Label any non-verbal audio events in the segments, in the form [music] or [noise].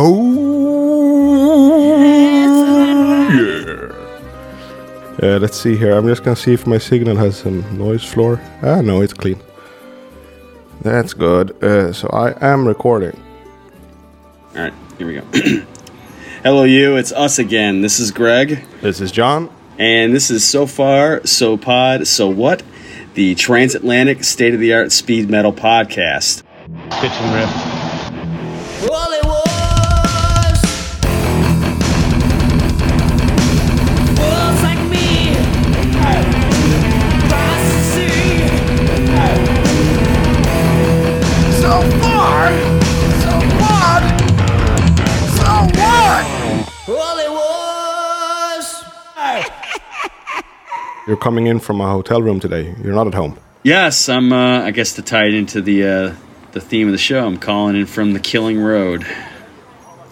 Oh yeah. Uh, let's see here. I'm just gonna see if my signal has some noise floor. Ah, no, it's clean. That's good. Uh, so I am recording. All right, here we go. [clears throat] Hello, you. It's us again. This is Greg, This is John. and this is So Far, So Pod, So What, the transatlantic state of the art speed metal podcast. Kitchen riff. You're coming in from a hotel room today. You're not at home. Yes, I'm. Uh, I guess to tie it into the uh, the theme of the show, I'm calling in from the Killing Road.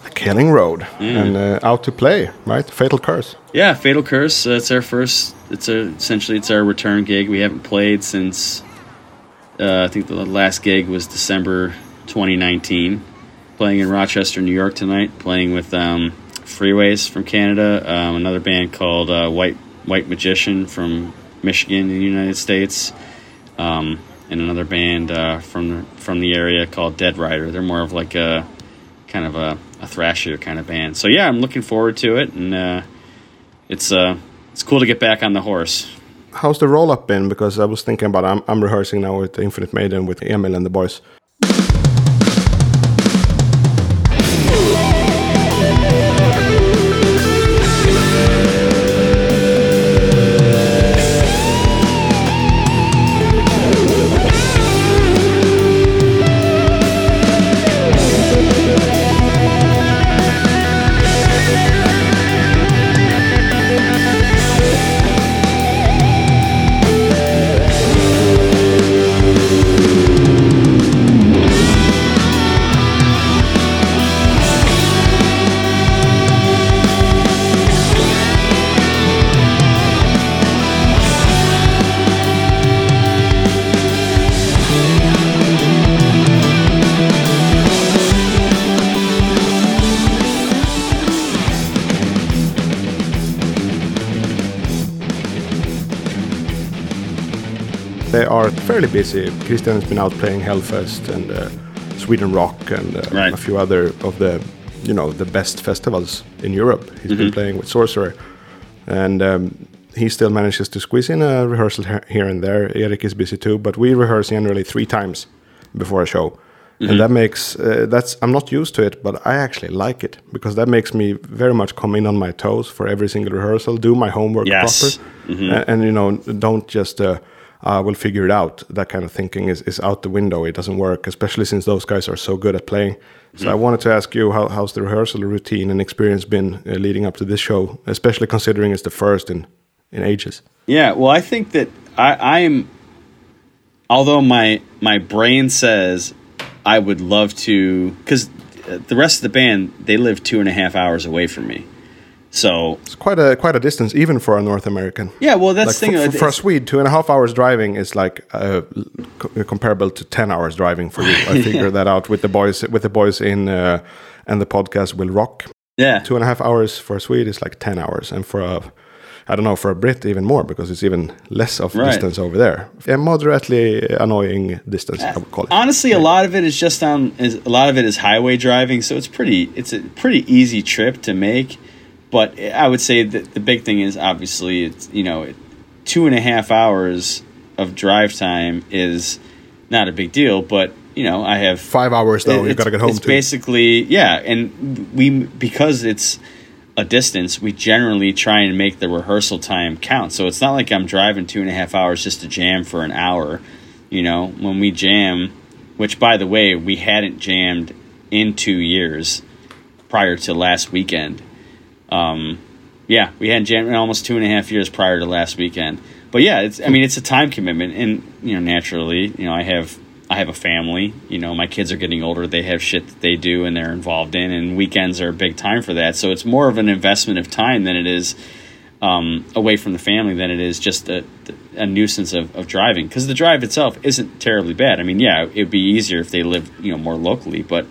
The Killing Road and uh, out to play, right? Fatal Curse. Yeah, Fatal Curse. Uh, it's our first. It's a, essentially it's our return gig. We haven't played since. Uh, I think the last gig was December 2019. Playing in Rochester, New York tonight. Playing with um, Freeways from Canada. Um, another band called uh, White White Magician from Michigan in the United States. Um, and another band uh, from from the area called Dead Rider. They're more of like a kind of a, a thrashier kind of band. So yeah, I'm looking forward to it, and uh, it's uh, it's cool to get back on the horse. How's the roll up been? Because I was thinking about I'm, I'm rehearsing now with Infinite Maiden with Emil and the boys. Fairly busy. Christian has been out playing Hellfest and uh, Sweden Rock and uh, Right. a few other of the, you know, the best festivals in Europe. He's been playing with Sorcerer, and um, he still manages to squeeze in a rehearsal here and there. Erik is busy too, but we rehearse generally three times before a show. And that makes uh, that's I'm not used to it, but I actually like it because that makes me very much come in on my toes for every single rehearsal, do my homework Yes. proper, a- and, you know don't just uh, uh, we'll figure it out. That kind of thinking is, is out the window. It doesn't work, especially since those guys are so good at playing. So I wanted to ask you how, how's the rehearsal routine and experience been uh, leading up to this show, especially considering it's the first in in ages. Yeah, well, I think that I, I'm. Although my my brain says I would love to, because the rest of the band they live two and a half hours away from me, so It's quite a quite a distance, even for a North American. yeah. Well, that's Like the thing. for, for, for a Swede, two and a half hours driving is like uh, co- comparable to ten hours driving for you. [laughs] I figured that out with the boys with the boys in uh, and the podcast will rock. yeah, Two and a half hours for a Swede is like ten hours, and for a I don't know for a Brit even more because it's even less of Right. distance over there. A moderately annoying distance, I would call it. honestly, a lot of it is just on. Is, a lot of it is highway driving, so it's pretty. It's a pretty easy trip to make. But I would say that the big thing is obviously it's you know two and a half hours of drive time is not a big deal. But you know I have Five hours though, you it's- gotta get home It's to. basically yeah, and we because it's a distance, we generally try and make the rehearsal time count. So it's not like I'm driving two and a half hours just to jam for an hour. You know, when we jam, which by the way, we hadn't jammed in two years prior to last weekend. Um, yeah, we jammed in almost two and a half years prior to last weekend. But yeah, it's I mean it's a time commitment, and you know naturally, you know I have I have a family. You know, my kids are getting older. They have shit that they do and they're involved in, and weekends are a big time for that. So it's more of an investment of time than it is um, away from the family than it is just a, a nuisance of, of driving. Because the drive itself isn't terribly bad. I mean, yeah, it'd be easier if they lived you know more locally, but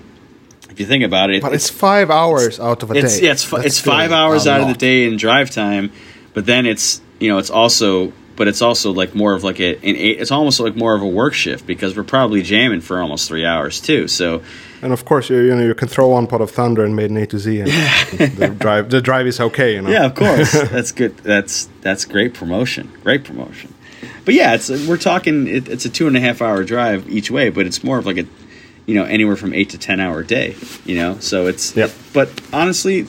If you think about it, But it's five hours out of a it's day. yeah, it's fi- it's five hours out of the day in drive time, but then it's you know it's also but it's also like more of like a an eight, it's almost like more of a work shift because we're probably jamming for almost three hours too. So And of course, you, you know you can throw one pot of thunder and made an A to Z, and the drive the drive is okay. You know. yeah, of course, [laughs] that's good. That's that's great promotion. Great promotion. But yeah, it's we're talking. It, it's a two and a half hour drive each way, but it's more of like a you know anywhere from eight to ten hour day. You know, so it's Yep. But honestly,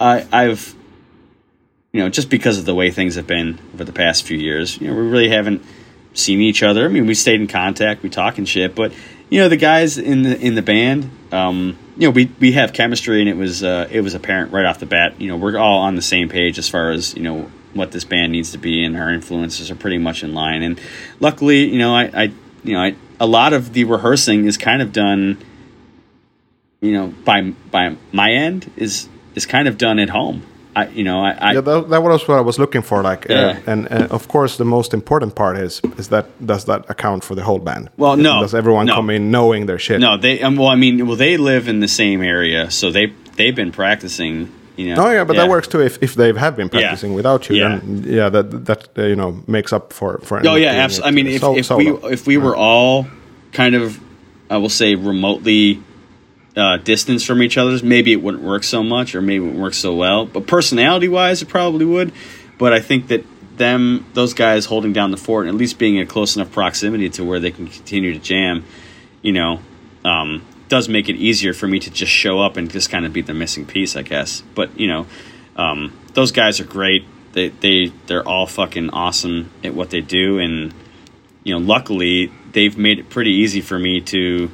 I I've you know just because of the way things have been over the past few years, you know, we really haven't seen each other. I mean, we stayed in contact, we talk and shit, but you know, the guys in the in the band, um, you know, we we have chemistry, and it was uh, it was apparent right off the bat. You know, we're all on the same page as far as you know what this band needs to be, and our influences are pretty much in line. And luckily, you know, I, I you know, I, a lot of the rehearsing is kind of done. You know, by by my end is is kind of done at home. I you know I, I Yeah, that, that was what I was looking for. Like, Yeah. uh, and uh, of course, the most important part is is that does that account for the whole band? Well, no, Does everyone no. come in knowing their shit? No, they. Um, well, I mean, well, they live in the same area, so they they've been practicing. You know. Oh yeah, but that works too. If, if they have been Yeah. practicing without you, Yeah. then yeah, that that uh, you know makes up for for. Oh yeah, absolutely. I mean, if, so- if we if we were all kind of, I will say, remotely uh, distanced from each other, maybe it wouldn't work so much, or maybe it wouldn't work so well. But personality wise, it probably would. But I think that them, those guys holding down the fort, and at least being in close enough proximity to where they can continue to jam, you know, um, does make it easier for me to just show up and just kind of be the missing piece, I guess. But you know, um, those guys are great. They they they're all fucking awesome at what they do, and you know, luckily they've made it pretty easy for me to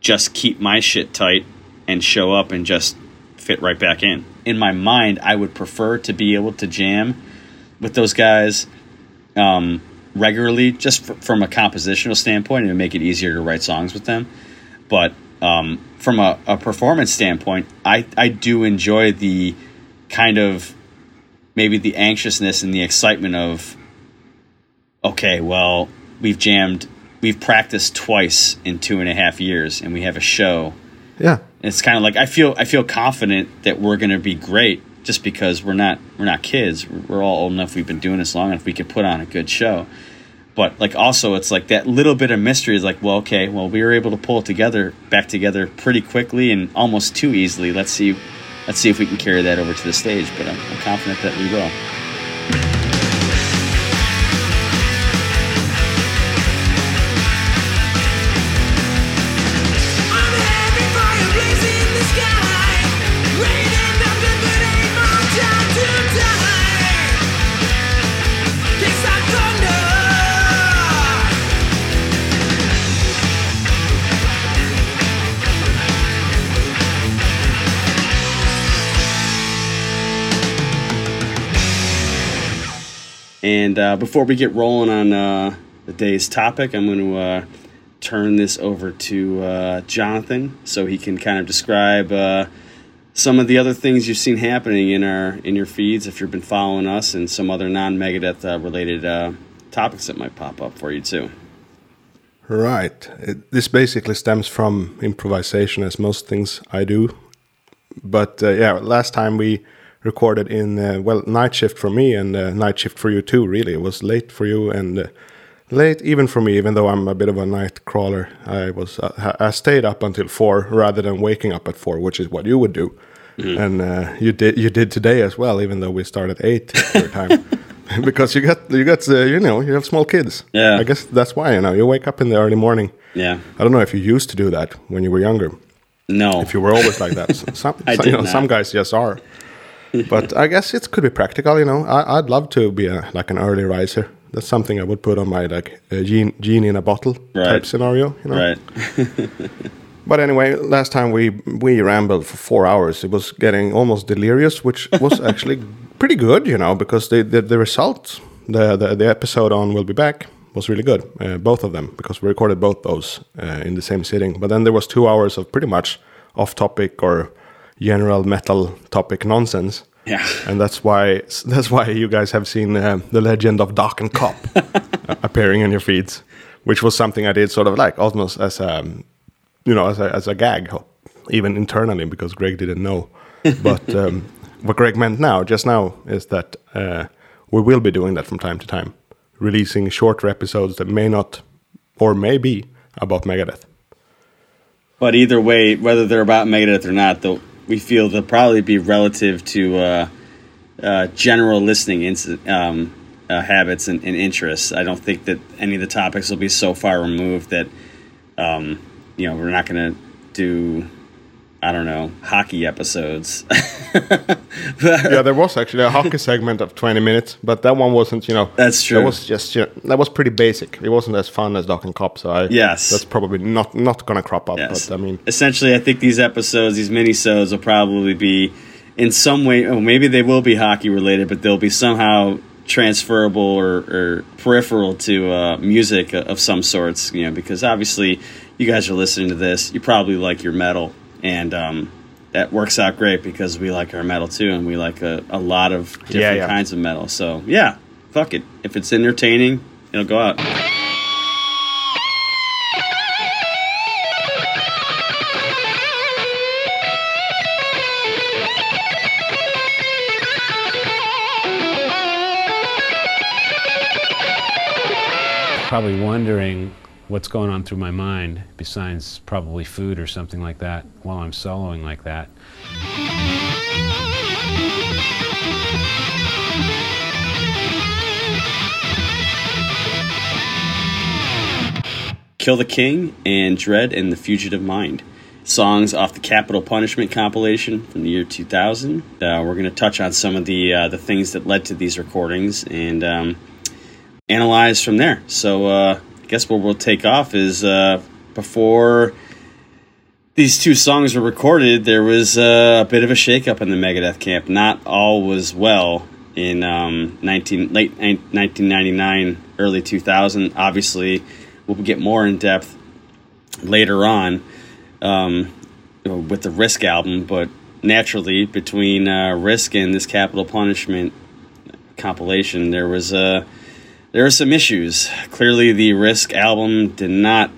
just keep my shit tight and show up and just fit right back in. In my mind, I would prefer to be able to jam with those guys um, regularly, just fr- from a compositional standpoint, and make it easier to write songs with them. But um, from a, a performance standpoint, I, I do enjoy the kind of maybe the anxiousness and the excitement of okay, well, we've jammed, we've practiced twice in two and a half years, and we have a show. yeah, It's kind of like I feel I feel confident that we're going to be great just because we're not we're not kids. We're all old enough. We've been doing this long enough. We could put on a good show. But like also, it's like that little bit of mystery is like, well, okay, well, we were able to pull it together back together pretty quickly and almost too easily. Let's see, let's see if we can carry that over to the stage. But I'm, I'm confident that we will. And uh, before we get rolling on uh, the day's topic, I'm going to uh, turn this over to uh, Jonathan so he can kind of describe uh, some of the other things you've seen happening in our in your feeds if you've been following us, and some other non Megadeth uh, related topics that might pop up for you too. right. It, this basically stems from improvisation, as most things I do. But yeah, last time we recorded in uh, well night shift for me and uh, night shift for you too. Really, it was late for you and. Uh, Late even for me, even though I'm a bit of a night crawler. I was uh, I stayed up until four rather than waking up at four, which is what you would do, and uh, you did you did today as well, even though we started eight your time, [laughs] because you got you got uh, you know you have small kids. Yeah. I guess that's why you know you wake up in the early morning. Yeah. I don't know if you used to do that when you were younger. No. If you were always like that, [laughs] some some, you know, some guys just are. But I guess it could be practical. You know, I, I'd love to be a, like an early riser. That's something I would put on my like gene genie in a bottle Right. type scenario. You know. right. [laughs] But anyway, last time we we rambled for four hours. It was getting almost delirious, which was [laughs] actually pretty good, you know, because the the, the result, the, the the episode on "We'll Be Back" was really good, uh, both of them, because we recorded both those uh, in the same sitting. But then there was two hours of pretty much off-topic or general metal topic nonsense. Yeah. and that's why that's why you guys have seen uh, the legend of Dark and Cop [laughs] appearing in your feeds, which was something I did sort of like almost as a you know as a as a gag even internally because Greg didn't know. [laughs] But um, what Greg meant now, just now, is that uh, we will be doing that from time to time, releasing shorter episodes that may not or may be about Megadeth. But either way, whether they're about Megadeth or not, they'll, we feel they'll probably be relative to uh, uh, general listening um, uh, habits and, and interests. I don't think that any of the topics will be so far removed that um, you know we're not going to do. I don't know hockey episodes. [laughs] yeah, there was actually a hockey segment of 20 minutes, but that one wasn't, you know. That's true. That was just, you know, that was pretty basic. It wasn't as fun as Doc and Cop, so I, Yes. that's probably not not gonna crop up. Yes. But I mean, essentially, I think these episodes, these mini-sodes, will probably be in some way. Oh, maybe they will be hockey related, but they'll be somehow transferable or, or peripheral to uh, music of some sorts. You know, because obviously, you guys are listening to this. You probably like your metal, and um, that works out great because we like our metal too, and we like a, a lot of different Yeah, yeah. kinds of metal. So yeah, fuck it. If it's entertaining, it'll go out. probably wondering what's going on through my mind besides probably food or something like that while I'm soloing like that. Kill the King and Dread and the Fugitive Mind. Songs off the Capital Punishment compilation from the year 2000. Uh, we're going to touch on some of the uh, the things that led to these recordings and um, analyze from there. So uh, guess where we'll take off is uh, before these two songs were recorded, there was a bit of a shakeup in the Megadeth camp. Not all was well in um, 19, late 1999, early 2000. Obviously, we'll get more in depth later on um, with the Risk album, but naturally, between uh, Risk and this Capital Punishment compilation, there was uh, there were some issues. Clearly, the Risk album did not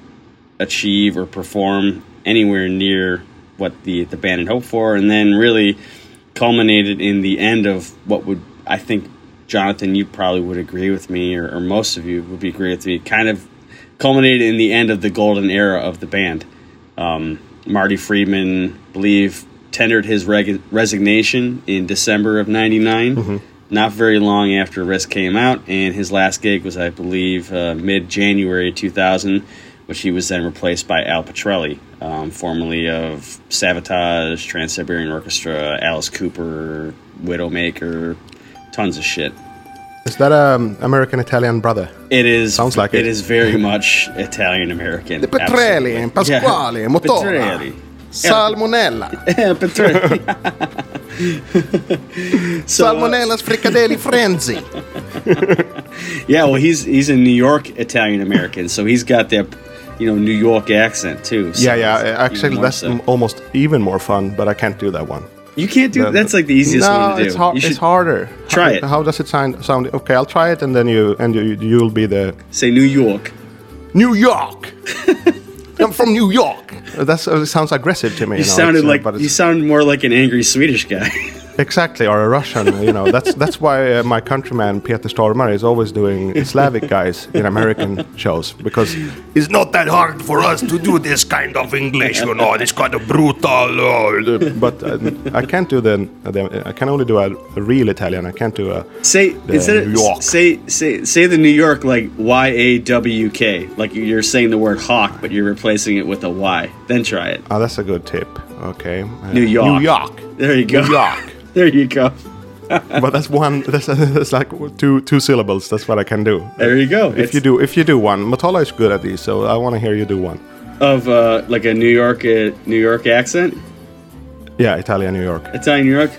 achieve or perform anywhere near what the the band had hoped for, and then really culminated in the end of what would I think Jonathan, you probably would agree with me, or, or most of you would be agree with me. Kind of culminated in the end of the golden era of the band. Um, Marty Friedman, believe, tendered his reg- resignation in December of '99. Not very long after Risk came out, and his last gig was, I believe, uh, mid January 2000, which he was then replaced by Al Pitrelli, um, formerly of Sabotage, Trans Siberian Orchestra, Alice Cooper, Widowmaker, tons of shit. is that um American Italian brother? It is Sounds like it it. is very [laughs] much Italian American. The Pitrelli, Pasquale, Motola, Pitrelli. Salmonella, [laughs] Pitrelli. [laughs] so, uh, Salmonella's fricadeli frenzy. [laughs] yeah, well, he's he's a New York Italian American, so he's got that you know New York accent too. so yeah, yeah. Actually, that's so. almost even more fun, but I can't do that one. you can't do The- that's like the easiest no, one to do. it's. You It's harder. Try how, it. How does it sound? Sound? Okay, I'll try it, and then you and you you'll be the say New York. New York. [laughs] I'm from New York. That uh, sounds aggressive to me. You know, sounded uh, like you sounded more like an angry Swedish guy. [laughs] exactly, or a Russian. You know, that's that's why uh, my countryman Peter Stormare is always doing Slavic guys in American shows because It's not that hard for us to do this kind of English, you know, this kind of brutal. Uh, but uh, I can't do the, the I can only do a, a real Italian. I can't do a say instead of, New York. say say say the New York like Y A W K. Like you're saying the word hawk, but you're replacing it with a Y. Then try it. Oh, that's a good tip. Okay. Uh, New York. New York. There you go. New York. [laughs] There you go. [laughs] but that's one. That's, that's like two two syllables. That's what I can do. There you go. If It's you do, if you do one, Matola is good at these, so I want to hear you do one. of uh, like a New York uh, New York accent, Yeah, Italian New York. Italian New York.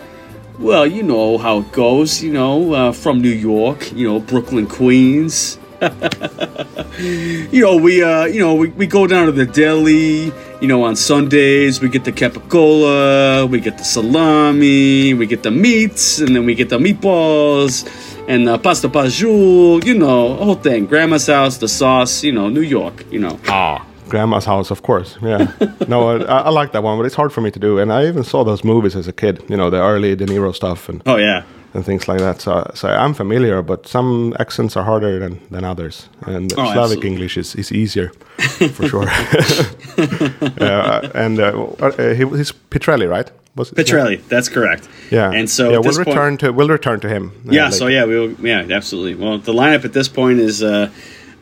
Well, you know how it goes. You know, uh, from New York. You know, Brooklyn, Queens. [laughs] you know, we uh, you know we, we go down to the deli. You know, on Sundays we get the capicola, we get the salami, we get the meats, and then we get the meatballs and the pasta pajul. You know, whole thing. Grandma's house, the sauce. You know, New York. You know. Ah, Grandma's house, of course. Yeah. [laughs] no, I, I like that one, but it's hard for me to do. And I even saw those movies as a kid. You know, the early De Niro stuff and Oh yeah, and things like that. So, so I'm familiar, but some accents are harder than, than others, and Oh, Slavic absolutely. English is, is easier for sure. [laughs] [laughs] uh, and uh, uh, he, he's Pitrelli, right? Was? Pitrelli. That's correct. Yeah. And so yeah, we'll this point- return to we'll return to him. uh, Yeah, later. so yeah, we will, yeah, absolutely. Well, the lineup at this point is uh,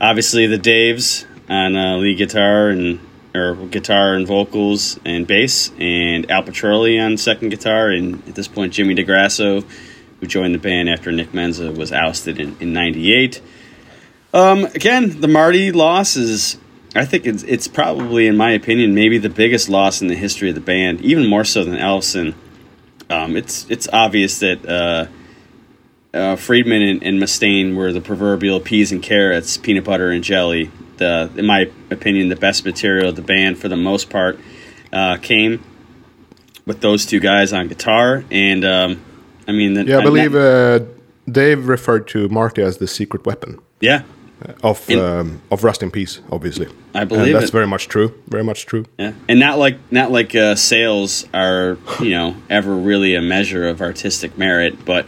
obviously the Daves on uh, lead guitar and or guitar and vocals and bass, and Al Pitrelli on second guitar, and at this point Jimmy DeGrasso, who joined the band after Nick Menza was ousted in, in '98. Um, again, the Marty loss is, I think it's it's probably, in my opinion, maybe the biggest loss in the history of the band, even more so than Ellefson. Um, it's it's obvious that. Uh, uh, Friedman and, and Mustaine were the proverbial peas and carrots, peanut butter and jelly. The, in my opinion, the best material of the band for the most part uh, came with those two guys on guitar. And um, I mean, the, Yeah, I believe uh, Dave referred to Marty as the secret weapon yeah, of In- um, of Rust in Peace, obviously. I believe and that's it. very much true. Very much true. yeah, and not like not like uh, sales are you know ever really a measure of artistic merit, but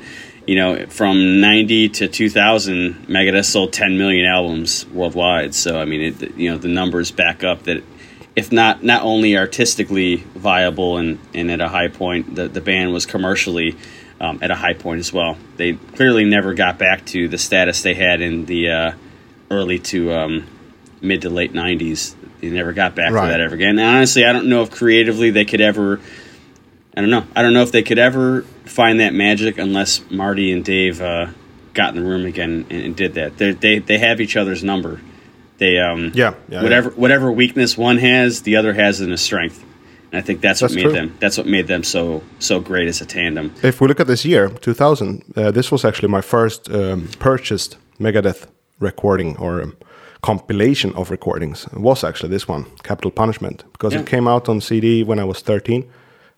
you know from '90 to 2000, Megadeth sold 10 million albums worldwide. So I mean, it, you know the numbers back up that if not not only artistically viable and, and at a high point, the, the band was commercially um, at a high point as well. They clearly never got back to the status they had in the uh, early to um, mid to late 90s. They never got back Right. to that ever again. And honestly, I don't know if creatively they could ever. I don't know. I don't know if they could ever find that magic unless Marty and Dave uh, got in the room again and, and did that. They they they have each other's number. They um Yeah, yeah, whatever whatever weakness one has, the other has in a strength. I think that's, what made true. them that's what made them so so great as a tandem. If we look at this year, 2000, uh, this was actually my first um, purchased Megadeth recording or um, compilation of recordings. It was actually this one, Capital Punishment, because Yeah. Mm-hmm. it came out on CD when I was 13.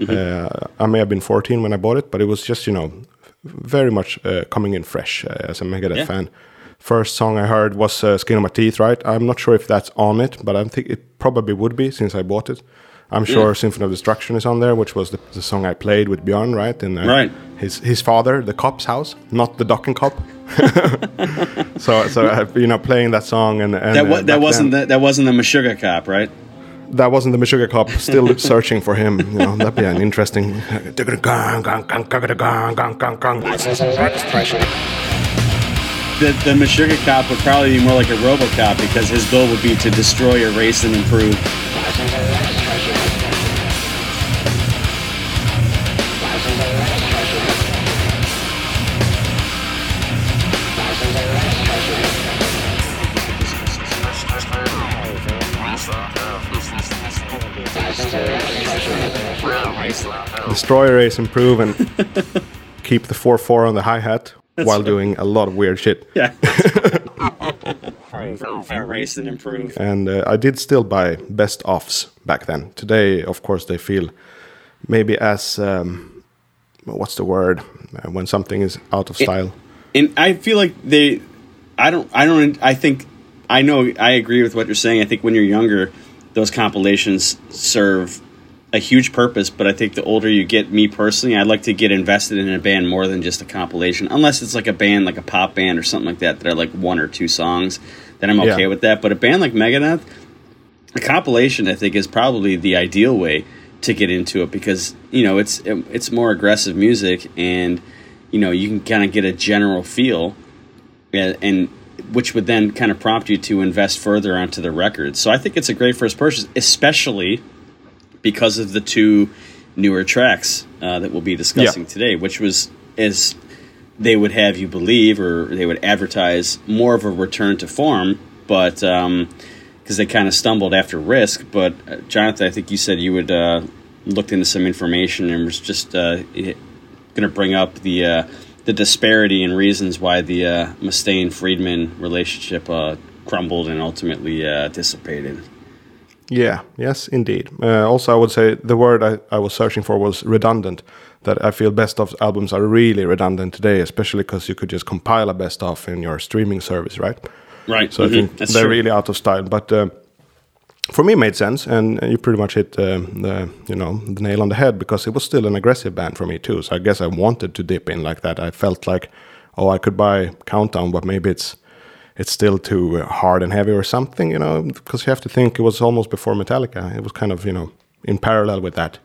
Uh, I may have been 14 when I bought it, but it was just, you know, very much uh, coming in fresh uh, as a Megadeth Yeah. fan. First song I heard was uh, Skin on My Teeth, right? I'm not sure if that's on it, but I think it probably would be since I bought it. I'm sure Symphony of Destruction is on there, which was the, the song I played with Björn, right? In uh, Right. his his father, the cop's house, not the docking cop. [laughs] so so uh, you know, playing that song and, and That uh, wa- that wasn't the, that wasn't the Meshuggah cop, right? that wasn't the Meshuggah cop. Still [laughs] searching for him. You know, that'd be an interesting. The the Meshuggah cop would probably be more like a RoboCop because his goal would be to destroy, erase, and improve. Destroy, erase, improve, and [laughs] keep the four four on the hi hat while doing a lot of weird shit. Yeah. [laughs] erase and improve. and uh, I did still buy best offs back then. Today, of course, they feel maybe as um, what's the word uh, when something is out of style. and I feel like they, I don't, I don't, I think, I know, I agree with what you're saying. I think when you're younger, those compilations serve a huge purpose. But I think the older you get, me personally, I'd like to get invested in a band more than just a compilation, unless it's like a band, like a pop band or something like that, that are like one or two songs. Then I'm okay Yeah. with that. But a band like Megadeth, a compilation, I think, is probably the ideal way to get into it because you know it's it's more aggressive music and you know you can kind of get a general feel and, and which would then kind of prompt you to invest further onto the record. So I think it's a great first purchase, especially because of the two newer tracks uh, that we'll be discussing Yeah. today, which was as they would have you believe or they would advertise more of a return to form, but because they kind of stumbled after Risk. But uh, Jonathan, I think you said you would uh, looked into some information and was just uh, going to bring up the uh, the disparity and reasons why the uh, Mustaine Friedman relationship uh, crumbled and ultimately uh, dissipated. Yeah, yes, indeed. Uh, also, I would say the word I, I was searching for was redundant. That I feel best of albums are really redundant today, especially because you could just compile a best of in your streaming service, right? Right. So I Mhm. think That's they're true. really out of style. But uh, for me it made sense, and you pretty much hit uh, the you know the nail on the head because it was still an aggressive band for me too. So I guess I wanted to dip in like that. I felt like, oh, I could buy Countdown, but maybe it's it's still too uh, hard and heavy or something, you know. Because you have to think it was almost before Metallica. It was kind of you know in parallel with that.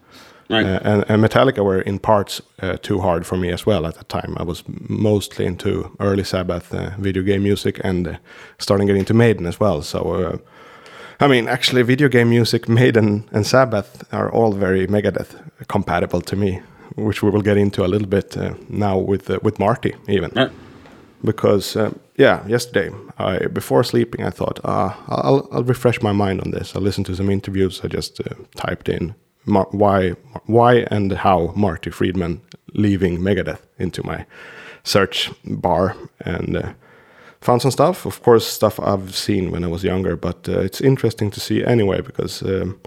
Right. Uh, and, and Metallica were in parts uh, too hard for me as well at that time. I was mostly into early Sabbath uh, video game music and uh, starting getting into Maiden as well. So, uh, I mean, actually, video game music, [laughs] Maiden, and Sabbath are all very Megadeth compatible to me, which we will get into a little bit uh, now with uh, with Marty even Right. because uh, yeah yesterday I before sleeping I thought ah I'll, I'll refresh my mind on this. I'll listen to some interviews I just uh, typed in. Mar- why why and how Marty Friedman leaving Megadeth into my search bar. And uh, found some stuff. Of course stuff I've seen when I was younger but uh, it's interesting to see anyway because um,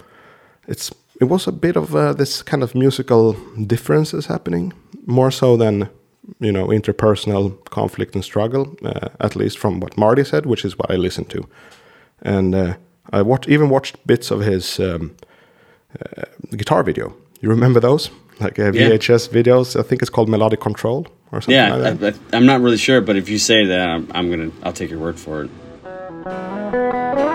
it's it was a bit of uh, this kind of musical differences happening more so than you know interpersonal conflict and struggle uh, at least from what marty said which is what i listened to and uh, i watched, even watched bits of his um, uh, guitar video you remember those like uh, Yeah. vhs videos i think it's called melodic control or something Yeah, like that. I, I, I'm not really sure, but if you say that, I'm, I'm gonna. I'll take your word for it.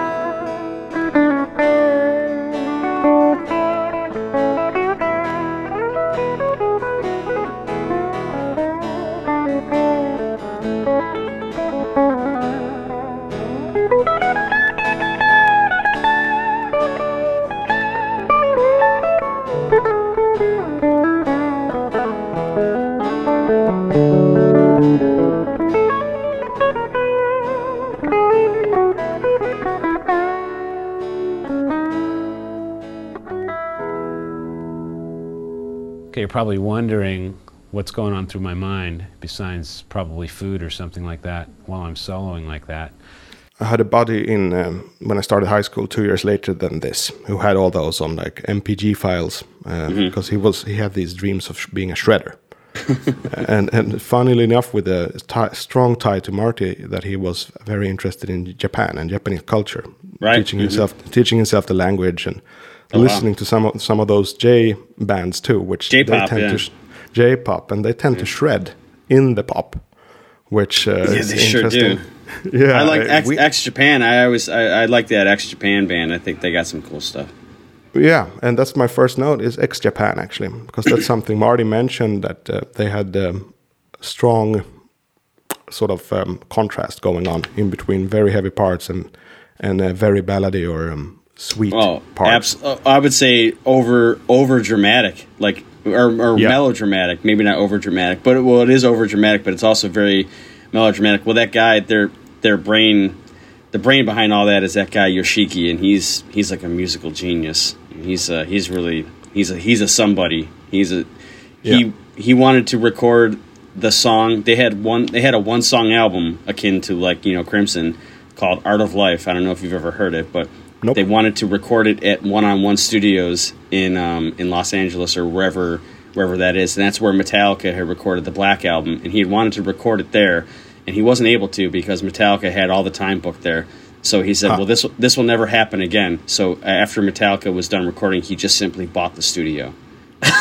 You're probably wondering what's going on through my mind, besides probably food or something like that, while I'm soloing like that. I had a buddy in um, when I started high school two years later than this, who had all those on like MPG files uh, because he was he had these dreams of sh- being a shredder. [laughs] and and funnily enough, with a strong tie to Marty, that he was very interested in Japan and Japanese culture, Right, teaching mhm. himself teaching himself the language and wow. listening to some of some of those J bands too, which they J-pop, tend yeah. to sh- J-pop, and they tend to shred in the pop, which uh, Yeah, is they sure interesting. do. [laughs] yeah, I like X, X Japan. I always I, I like that X Japan band. I think they got some cool stuff. Yeah, and that's my first note is X Japan actually, because that's [clears throat] something Marty mentioned that uh, they had um, strong sort of um, contrast going on in between very heavy parts and and uh, very ballady or um, sweet Oh, parts. abs- uh, I would say over over dramatic, like or, or Yeah. melodramatic. Maybe not over dramatic, but it, well, it is over dramatic, but it's also very melodramatic. Well, that guy, their their brain, the brain behind all that is that guy Yoshiki, and he's he's like a musical genius. He's uh, he's really he's a he's a somebody. He's a he Yeah. he wanted to record the song. They had one they had a one song album akin to like you know Crimson called Art of Life. I don't know if you've ever heard it, but Nope. they wanted to record it at One on One Studios in um, in Los Angeles or wherever wherever that is, and that's where Metallica had recorded the Black album, and he had wanted to record it there, and he wasn't able to because Metallica had all the time booked there. So he said, Huh. "Well, this this will never happen again." So uh, after Metallica was done recording, he just simply bought the studio. [laughs]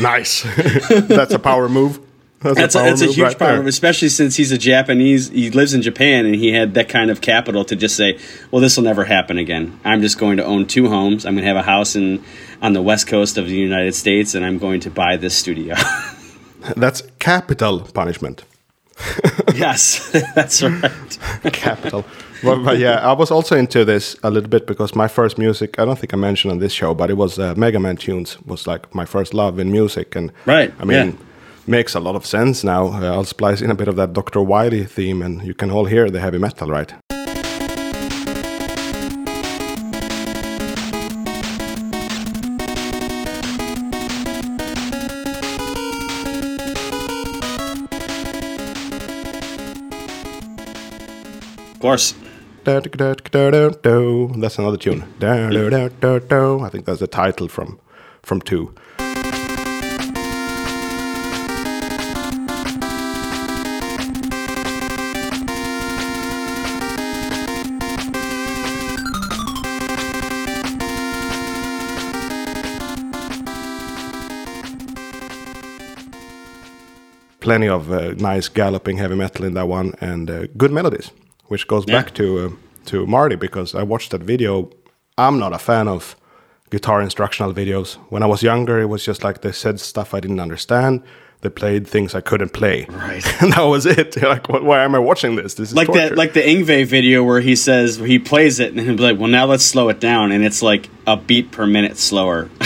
Nice, [laughs] that's a power move. That's a, power that's a huge right especially since he's a Japanese. He lives in Japan, and he had that kind of capital to just say, "Well, this will never happen again. I'm just going to own two homes. I'm going to have a house in on the west coast of the United States, and I'm going to buy this studio." [laughs] That's capital punishment. [laughs] yes, [laughs] that's right. capital. but, but yeah, I was also into this a little bit because my first music, I don't think I mentioned on this show, but it was uh, Mega Man tunes was like my first love in music. And Right, I mean, yeah. Makes a lot of sense now. Uh, I'll splice in a bit of that Dr. Wily theme and you can all hear the heavy metal, right? Of course. That's another tune. I think that's the title from from two. Plenty of uh, nice galloping heavy metal in that one, and uh, good melodies, which goes Yeah. back to uh, to Marty because I watched that video. I'm not a fan of guitar instructional videos. When I was younger, it was just like they said stuff I didn't understand. They played things I couldn't play, Right. [laughs] and that was it. [laughs] like, what, why am I watching this? This is like torture. that, like the Yngwie video where he says he plays it and he'll be like, "Well, now let's slow it down," and it's like a beat per minute slower. [laughs]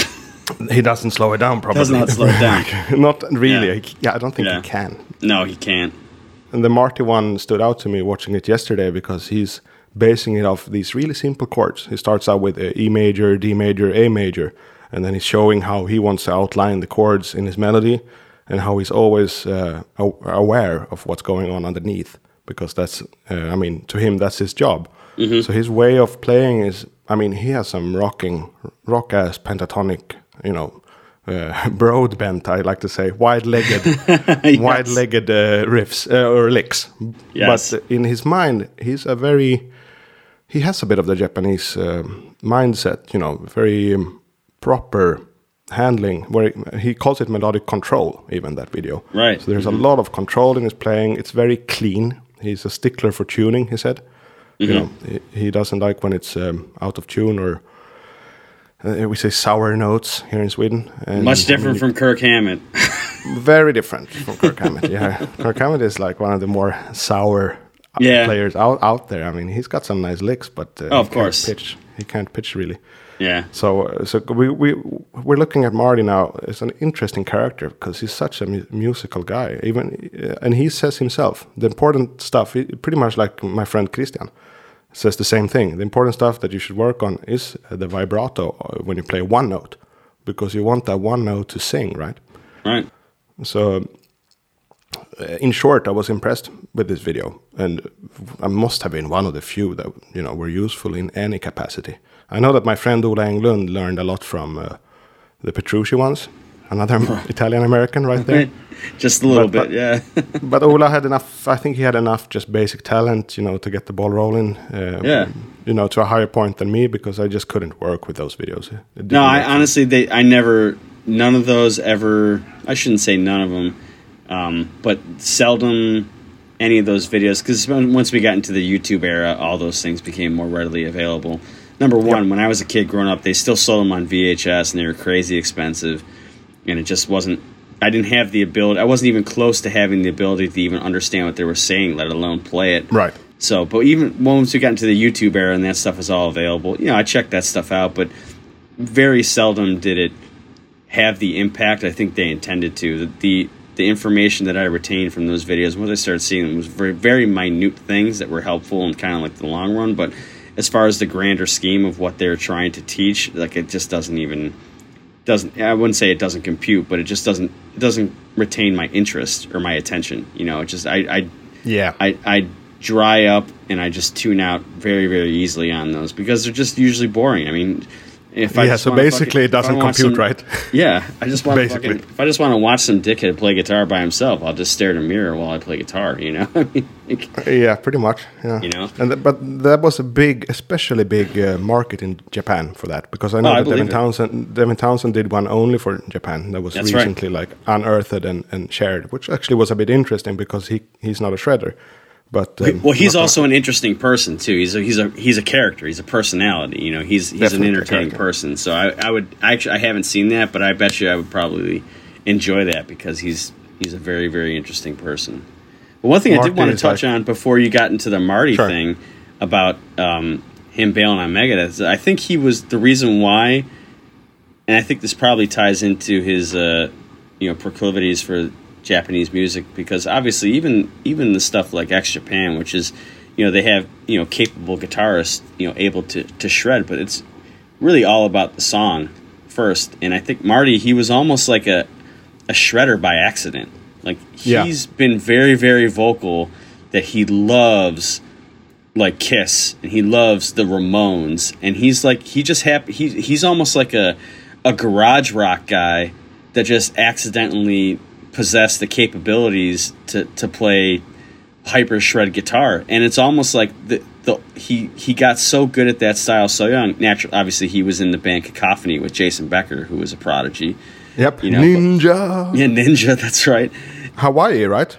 he doesn't slow it down. Probably Does not slow it down. [laughs] not really. Yeah. He- yeah, I don't think Yeah. he can. no, he can't. And the Marty one stood out to me watching it yesterday because he's basing it off these really simple chords. He starts out with E major, D major, A major, and then he's showing how he wants to outline the chords in his melody and how he's always uh, aware of what's going on underneath because that's, uh, I mean, to him, that's his job. So his way of playing is, I mean, he has some rocking, rock ass pentatonic, you know. Uh, [laughs] broad bent, I like to say, wide-legged, [laughs] wide-legged uh, riffs uh, or licks. Yes. But in his mind, he's a very he has a bit of the Japanese um mindset, you know, very um, proper handling. Where he, he calls it melodic control, even that video. Right. So there's a lot of control in his playing. It's very clean. He's a stickler for tuning. He said, you know, he, he doesn't like when it's um, out of tune or. Uh, we say sour notes here in Sweden. And Much different from Kirk Hammett. [laughs] very different from Kirk Hammett. Yeah, [laughs] Kirk Hammett is like one of the more sour Yeah. players out out there. I mean, he's got some nice licks, but uh, Oh, of he can't course. pitch. He can't pitch really. yeah, So, uh, so we we we're looking at Marty now as an interesting character because he's such a mu- musical guy. Even uh, and he says himself the important stuff. Pretty much like my friend Christian says the same thing. The important stuff that you should work on is uh, the vibrato uh, when you play one note because you want that one note to sing, right? right. So, uh, in short, I was impressed with this video, and I must have been one of the few that you know were useful in any capacity. I know that my friend Ola Englund learned a lot from uh, the Petrucci ones, another [laughs] Italian American right there. [laughs] Just a little But- bit, yeah. [laughs] but Ola had enough. I think he had enough just basic talent, you know, to get the ball rolling. Uh, Yeah. You know, to a higher point than me because I just couldn't work with those videos. No, I honestly, they, I never, none of those ever. I shouldn't say none of them, um, but seldom any of those videos. Because once we got into the YouTube era, all those things became more readily available. Number one, when I was a kid growing up, they still sold them on VHS, and they were crazy expensive, and it just wasn't. I didn't have the ability. I wasn't even close to having the ability to even understand what they were saying, let alone play it. Right. So, but even once we got into the YouTube era and that stuff was all available, you know, I checked that stuff out, but very seldom did it have the impact I think they intended to. The the, the information that I retained from those videos, once I started seeing them, was very very minute things that were helpful in kind of like the long run. But as far as the grander scheme of what they're trying to teach, like it just doesn't even doesn't. I wouldn't say it doesn't compute, but it just doesn't it doesn't retain my interest or my attention. You know, it just I I Yeah. I, I dry up and I just tune out very, very easily on those because they're just usually boring. I mean, if I yeah. So basically, fucking- it doesn't I compute, some- right? [laughs] Yeah, I just want to Basically. fucking. If I just want to watch some dickhead play guitar by himself, I'll just stare at a mirror while I play guitar. You know, [laughs] like, Yeah, pretty much. Yeah, You know? and th- but that was a big, especially big uh, market in Japan for that because I know Oh, I that Devin believe it. Townsend, Devin Townsend did one only for Japan that was That's right. recently like unearthed and, and shared, which actually was a bit interesting because he he's not a shredder, but um, well, he's also an interesting person too. He's a he's a he's a character. He's a personality. You know, he's he's an entertaining person. So I, I would actually I haven't seen that, but I bet you I would probably enjoy that because he's he's a very very interesting person. But one thing I did want to touch on before you got into the Marty Sure. thing about um, him bailing on Megadeth, I think he was the reason why, and I think this probably ties into his uh, you know proclivities for Japanese music because obviously even even the stuff like X Japan, which is you know they have you know capable guitarists you know able to to shred, but it's really all about the song first. And I think Marty he was almost like a a shredder by accident. Like Yeah. he's been very very vocal that he loves like Kiss and he loves the Ramones and he's like he just happy he he's almost like a a garage rock guy that just accidentally possessed the capabilities to to play hyper shred guitar and it's almost like the the he he got so good at that style so young naturally obviously he was in the band Cacophony with Jason Becker who was a prodigy Yep, you know, but- ninja. yeah, Ninja, [laughs] that's right. Hawaii, right?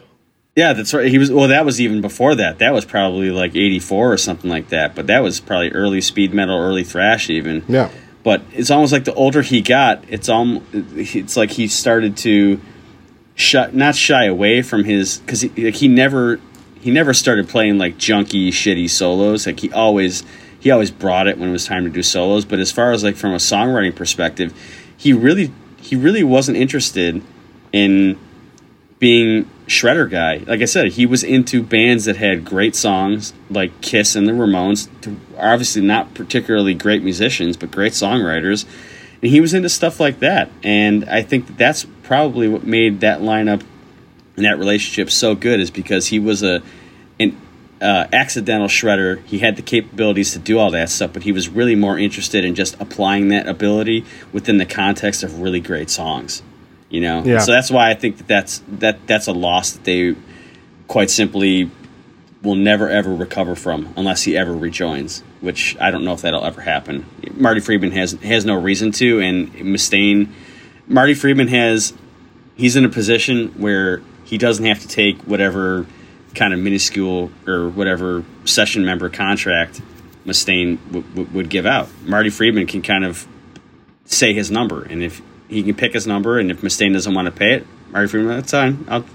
Yeah, that's right. He was well. That was even before that. That was probably like '84 or something like that. But that was probably early speed metal, early thrash, even. Yeah. But it's almost like the older he got, it's almost it's like he started to shy, not shy away from his because he, like he never he never started playing like junky, shitty solos. Like he always he always brought it when it was time to do solos. But as far as like from a songwriting perspective, he really he really wasn't interested in being shredder guy. Like I said, he was into bands that had great songs like Kiss and the Ramones. Obviously, not particularly great musicians, but great songwriters. And he was into stuff like that. And I think that that's probably what made that lineup and that relationship so good is because he was a an uh, accidental shredder. He had the capabilities to do all that stuff, but he was really more interested in just applying that ability within the context of really great songs. You know, Yeah. so that's why I think that that's that that's a loss that they quite simply will never ever recover from unless he ever rejoins. Which I don't know if that'll ever happen. Marty Friedman has has no reason to, and Mustaine, Marty Friedman has he's in a position where he doesn't have to take whatever kind of minuscule or whatever session member contract Mustaine w- w- would give out. Marty Friedman can kind of say his number, and if he can pick his number, and if Mustaine doesn't want to pay it, Marty Friedman, that's fine. I'll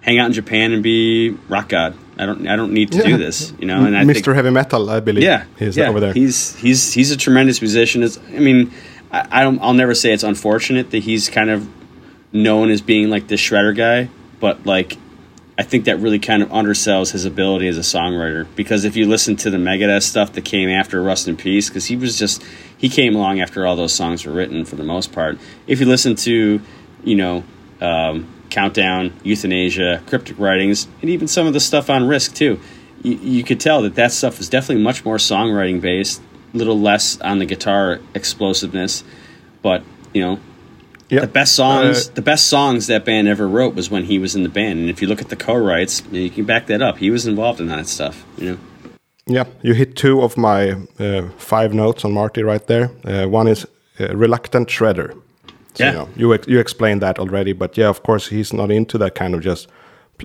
hang out in Japan and be rock god. I don't I don't need to do this, you know. And I Mr. think Heavy Metal, I believe. yeah, he's yeah, over there. He's he's he's a tremendous musician. It's, I mean, I, I don't. I'll never say it's unfortunate that he's kind of known as being like the shredder guy, but like, I think that really kind of undersells his ability as a songwriter. Because if you listen to the Megadeth stuff that came after Rust in Peace, because he was just he came along after all those songs were written for the most part. If you listen to, you know. Um, Countdown, Euthanasia, Cryptic Writings, and even some of the stuff on Risk too. You, you could tell that that stuff was definitely much more songwriting based, a little less on the guitar explosiveness, but you know, yeah. the best songs, Uh, the best songs that band ever wrote was when he was in the band. And if you look at the co-writes, you can back that up. He was involved in that stuff. You know, Yeah, you hit two of my uh, five notes on Marty right there. Uh, one is uh, reluctant shredder. So, Yeah. you, know, you you explained that already, but yeah, of course, he's not into that kind of just.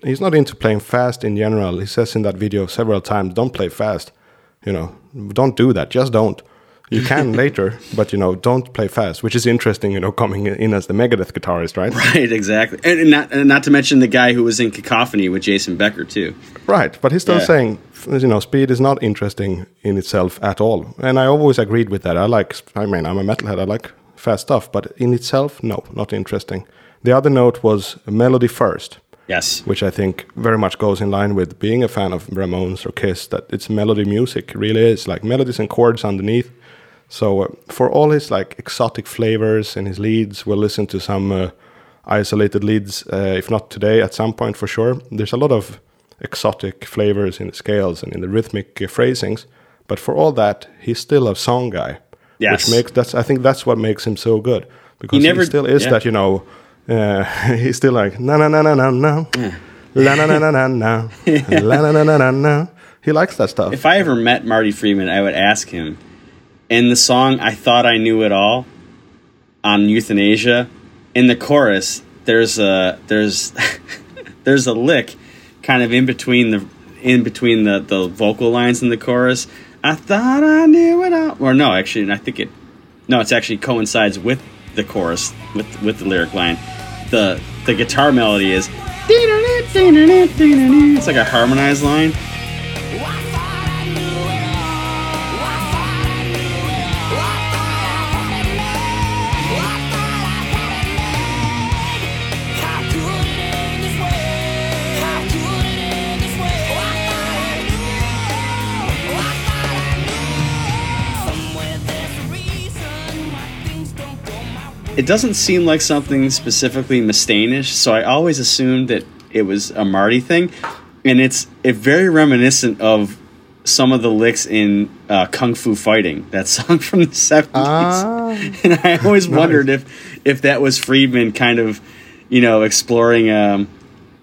He's not into playing fast in general. He says in that video several times, "Don't play fast." You know, don't do that. Just don't. You can [laughs] later, but you know, don't play fast. Which is interesting. You know, coming in as the Megadeth guitarist, right? [laughs] right? Exactly, and, and not and not to mention the guy who was in Cacophony with Jason Becker too. Right, but he's still Yeah. saying, you know, speed is not interesting in itself at all. And I always agreed with that. I like, I mean, I'm a metalhead, I like fast stuff, but in itself, no, not interesting. The other note was melody first, Yes, which I think very much goes in line with being a fan of Ramones or Kiss, that it's melody music, really is like melodies and chords underneath. So uh, for all his like exotic flavors and his leads, we'll listen to some uh, isolated leads, uh, if not today, at some point for sure. There's a lot of exotic flavors in the scales and in the rhythmic uh, phrasings, but for all that, he's still a song guy. Yes. Which makes that's I think that's what makes him so good because he, never- still is yeah. that you know uh, he's still like na na na na na na la na na na na na la na na na na na. He likes that stuff. if I ever met Marty Friedman, I would ask him. In the song "I Thought I Knew It All" on Euthanasia, in the chorus, there's a there's there's a lick, kind of in between the in between the the vocal lines in the chorus. I thought I knew it all, or no, actually, I think it no, it's actually coincides with the chorus with with the lyric line. The the guitar melody is it's like a harmonized line. It doesn't seem like something specifically Mustaine-ish, so I always assumed that it was a Marty thing, and it's it very reminiscent of some of the licks in uh, Kung Fu Fighting, that [laughs] song from the seventies. Ah. and I always [laughs] wondered if if that was Friedman kind of, you know, exploring, um,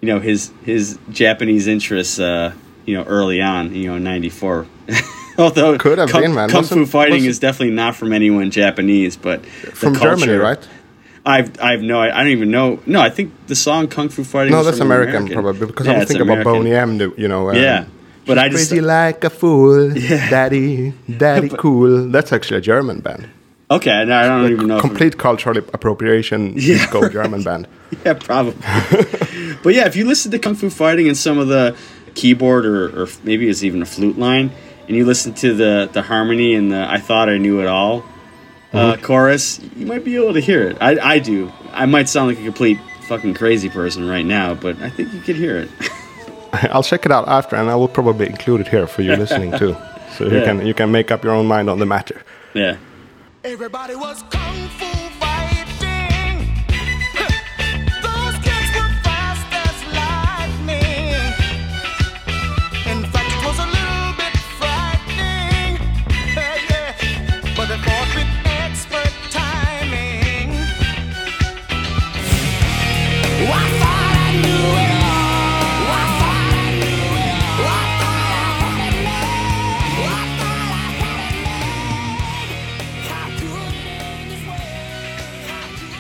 you know, his his Japanese interests, uh, you know, early on, you know, in '94. [laughs] Although Could have Kung, been, man. Kung Fu Wasn't- Fighting wasn't- is definitely not from anyone Japanese, but the From Germany, right? I've I've no I don't even know. No, I think the song Kung Fu Fighting. No, was that's from an American, probably because I Yeah, was it's thinking about American. Boney M. You know. um, Yeah, but I just crazy like a fool, [laughs] Yeah. daddy, daddy cool. That's actually a German band. okay. I don't even know. Complete cultural appropriation. [laughs] Yeah, disco German band. [laughs] Yeah, probably. but yeah, if you listen to Kung Fu Fighting and some of the keyboard or, or maybe it's even a flute line, and you listen to the, the harmony and the I thought I knew it all uh, chorus, you might be able to hear it. I, I do. I might sound like a complete fucking crazy person right now, but I think you could hear it. [laughs] [laughs] I'll check it out after, and I will probably include it here for you listening too, so you can you can make up your own mind on the matter. yeah. Everybody was kung fu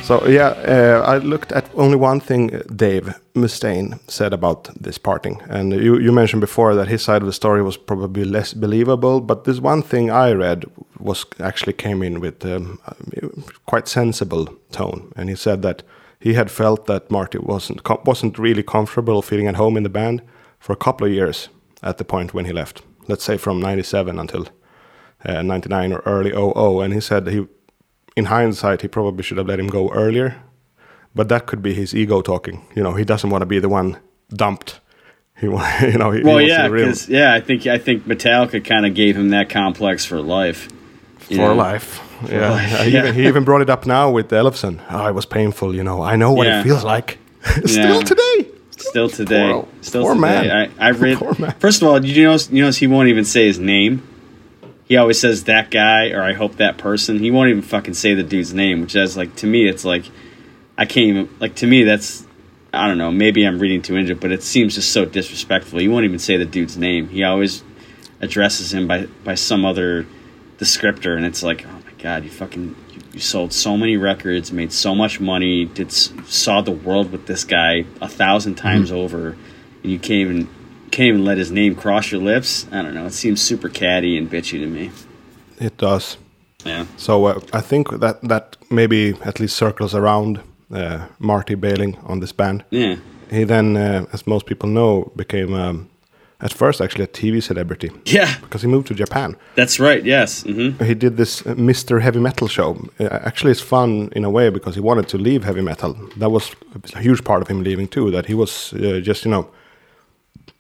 So yeah, uh, I looked at only one thing Dave Mustaine said about this parting, and you you mentioned before that his side of the story was probably less believable, but this one thing I read was actually came in with um, quite sensible tone, and he said that he had felt that Marty wasn't wasn't really comfortable feeling at home in the band for a couple of years at the point when he left. Let's say from '97 until uh, 99 or early 00 and he said he in hindsight he probably should have let him go earlier but that could be his ego talking you know he doesn't want to be the one dumped he [laughs] you know he, he Well, wants yeah, because yeah, I think I think Metallica kind of gave him that complex for life. for know? life yeah, life, He, yeah. even, he even brought it up now with Ellefson oh it was painful you know i know what Yeah. it feels like [laughs] still Yeah. today Still today, Poor- still poor today. man. I, I [laughs] read. Poor man. First of all, did you notice? You notice he won't even say his name. He always says that guy or I hope that person. He won't even fucking say the dude's name, which is like to me, it's like I can't even like to me that's I don't know. Maybe I'm reading too into it, but it seems just so disrespectful. He won't even say the dude's name. He always addresses him by by some other descriptor, and it's like, oh my god, you fucking you, you sold so many records, made so much money, did saw the world with this guy a thousand times mm-hmm. over, and you can't even can't even let his name cross your lips. I don't know. It seems super catty and bitchy to me. it does Yeah. so uh, i think that that maybe at least circles around uh, marty bailing on this band Yeah. He then, uh, as most people know, became um, at first actually a TV celebrity Yeah. because he moved to Japan. That's right. Yes. hmm He did this uh, Mr. Heavy Metal show. Uh, actually, it's fun in a way because he wanted to leave heavy metal. That was a huge part of him leaving too. That he was uh, just, you know,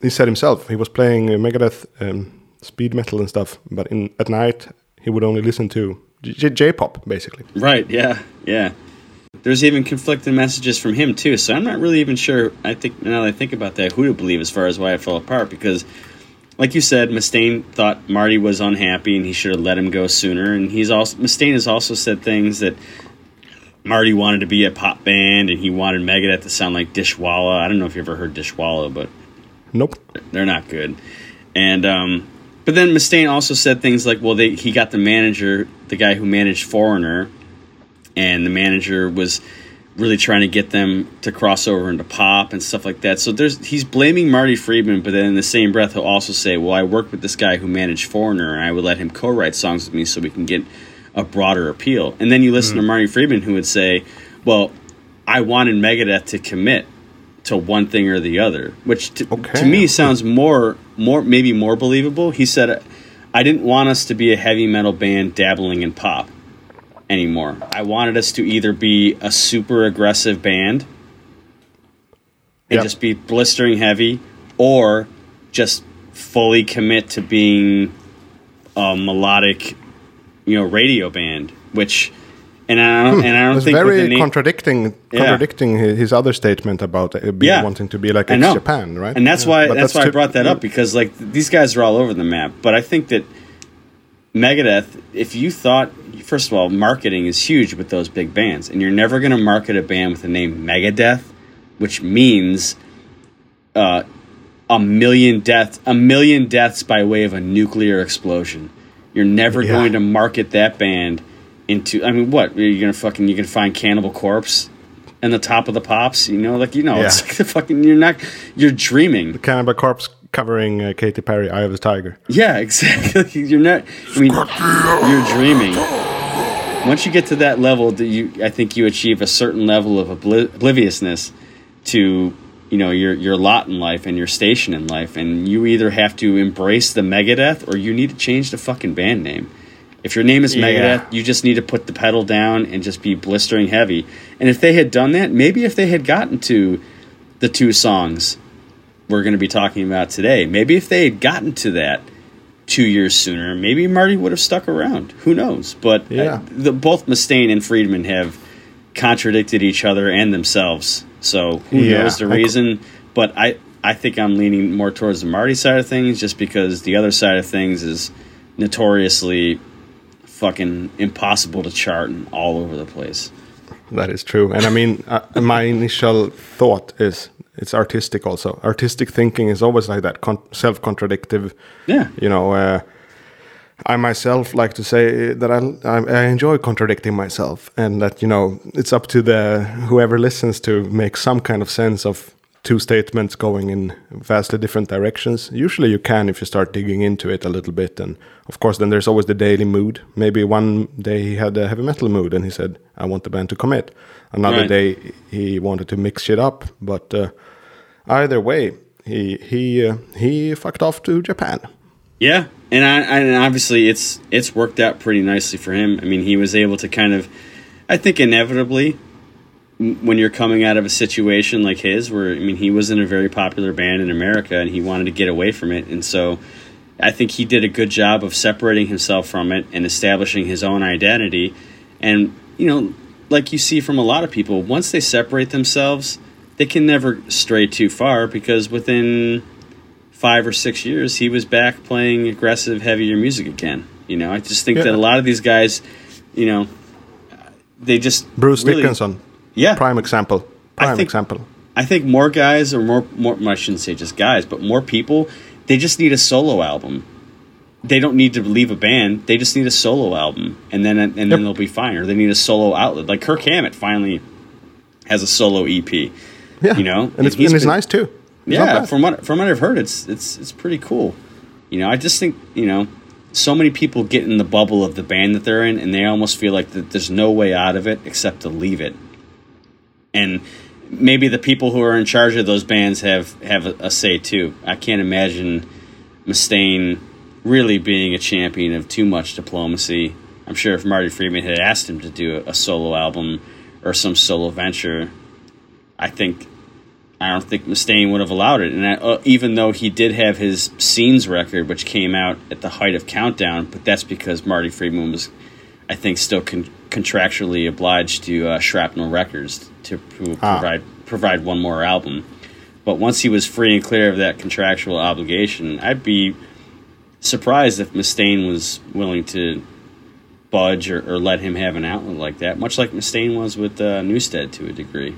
he said himself he was playing Megadeth, um, speed metal and stuff, but in at night he would only listen to J- J-pop basically. Right. Yeah. Yeah. There's even conflicting messages from him too. So I'm not really even sure. I think now that I think about that, who to believe as far as why it fell apart. Because, like you said, Mustaine thought Marty was unhappy and he should have let him go sooner. And he's also Mustaine has also said things that Marty wanted to be a pop band and he wanted Megadeth to sound like Dishwalla. I don't know if you ever heard Dishwalla, but Nope. they're not good. And um, but then Mustaine also said things like, well, they, he got the manager, the guy who managed Foreigner, and the manager was really trying to get them to cross over into pop and stuff like that. So there's he's blaming Marty Friedman, but then in the same breath he'll also say, well, I worked with this guy who managed Foreigner, and I would let him co-write songs with me so we can get a broader appeal. And then you listen to Marty Friedman who would say, well, I wanted Megadeth to commit to one thing or the other, which to, Okay. to me sounds more more maybe more believable. He said, "I didn't want us to be a heavy metal band dabbling in pop anymore. I wanted us to either be a super aggressive band and Yep. just be blistering heavy, or just fully commit to being a melodic, you know, radio band." Which, and I don't, and I don't It's think very contradicting Yeah. contradicting his other statement about uh, be, Yeah. wanting to be like. Japan, right? And that's Yeah. why But that's, why I brought that up because like these guys are all over the map. But I think that Megadeth, if you thought first of all, marketing is huge with those big bands, and you're never going to market a band with the name Megadeth, which means uh, a million deaths, a million deaths by way of a nuclear explosion. You're never going to market that band into. I mean, what you're gonna fucking you can find Cannibal Corpse in the top of the pops. You know, like you know, it's like [laughs] the fucking you're not you're dreaming. The Cannibal Corpse covering uh, Katy Perry, "Eye of the Tiger." Yeah, [laughs] exactly. You're not. I mean, you're dreaming. Once you get to that level, that you, I think you achieve a certain level of obli- obliviousness to, you know, your your lot in life and your station in life, and you either have to embrace the Megadeth or you need to change the fucking band name. If your name is Yeah. Megadeth, you just need to put the pedal down and just be blistering heavy. And if they had done that, maybe if they had gotten to the two songs we're going to be talking about today, maybe if they had gotten to that two years sooner, maybe Marty would have stuck around. Who knows? But uh, Yeah. the, both Mustaine and Friedman have contradicted each other and themselves. So who Yeah, knows the I reason? But I, I think I'm leaning more towards the Marty side of things, just because the other side of things is notoriously fucking impossible to chart and all over the place. That is true. And I mean, uh, my initial thought is it's artistic also. Artistic thinking is always like that, con- self contradictive. Yeah. You know, uh, I myself like to say that I, I, I enjoy contradicting myself and that, you know, it's up to the whoever listens to make some kind of sense of two statements going in vastly different directions. Usually you can if you start digging into it a little bit. And of course, then there's always the daily mood. Maybe one day he had a heavy metal mood and he said, I want the band to commit. Another Right. day he wanted to mix shit up. But uh, either way, he, he, uh, he fucked off to Japan. Yeah, and I, and obviously it's it's worked out pretty nicely for him. I mean, he was able to kind of, I think, inevitably, when you're coming out of a situation like his, where I mean, he was in a very popular band in America and he wanted to get away from it, and so I think he did a good job of separating himself from it and establishing his own identity. And you know, like you see from a lot of people, once they separate themselves, they can never stray too far because within five or six years, he was back playing aggressive, heavier music again. You know, I just think Yeah. that a lot of these guys, you know, they just Bruce really- Dickinson, yeah, prime example. I Prime think- example. I think more guys or more more I shouldn't say just guys, but more people, they just need a solo album. They don't need to leave a band. They just need a solo album, and then and then Yep. they'll be fine. Or they need a solo outlet. Like Kirk Hammett finally has a solo EP. Yeah, You know, and and it's, and it's been- nice too. It's Yeah, from what from what I've heard, it's it's it's pretty cool. You know, I just think you know, so many people get in the bubble of the band that they're in, and they almost feel like that there's no way out of it except to leave it. And maybe the people who are in charge of those bands have have a, a say too. I can't imagine Mustaine really being a champion of too much diplomacy. I'm sure if Marty Friedman had asked him to do a, a solo album or some solo venture, I think I don't think Mustaine would have allowed it. And I, uh, even though he did have his scenes record, which came out at the height of Countdown, but that's because Marty Friedman was, I think, still con- contractually obliged to uh, Shrapnel Records to pro- Ah. provide provide one more album. But once he was free and clear of that contractual obligation, I'd be surprised if Mustaine was willing to budge or, or let him have an outlet like that, much like Mustaine was with uh, Newstead to a degree.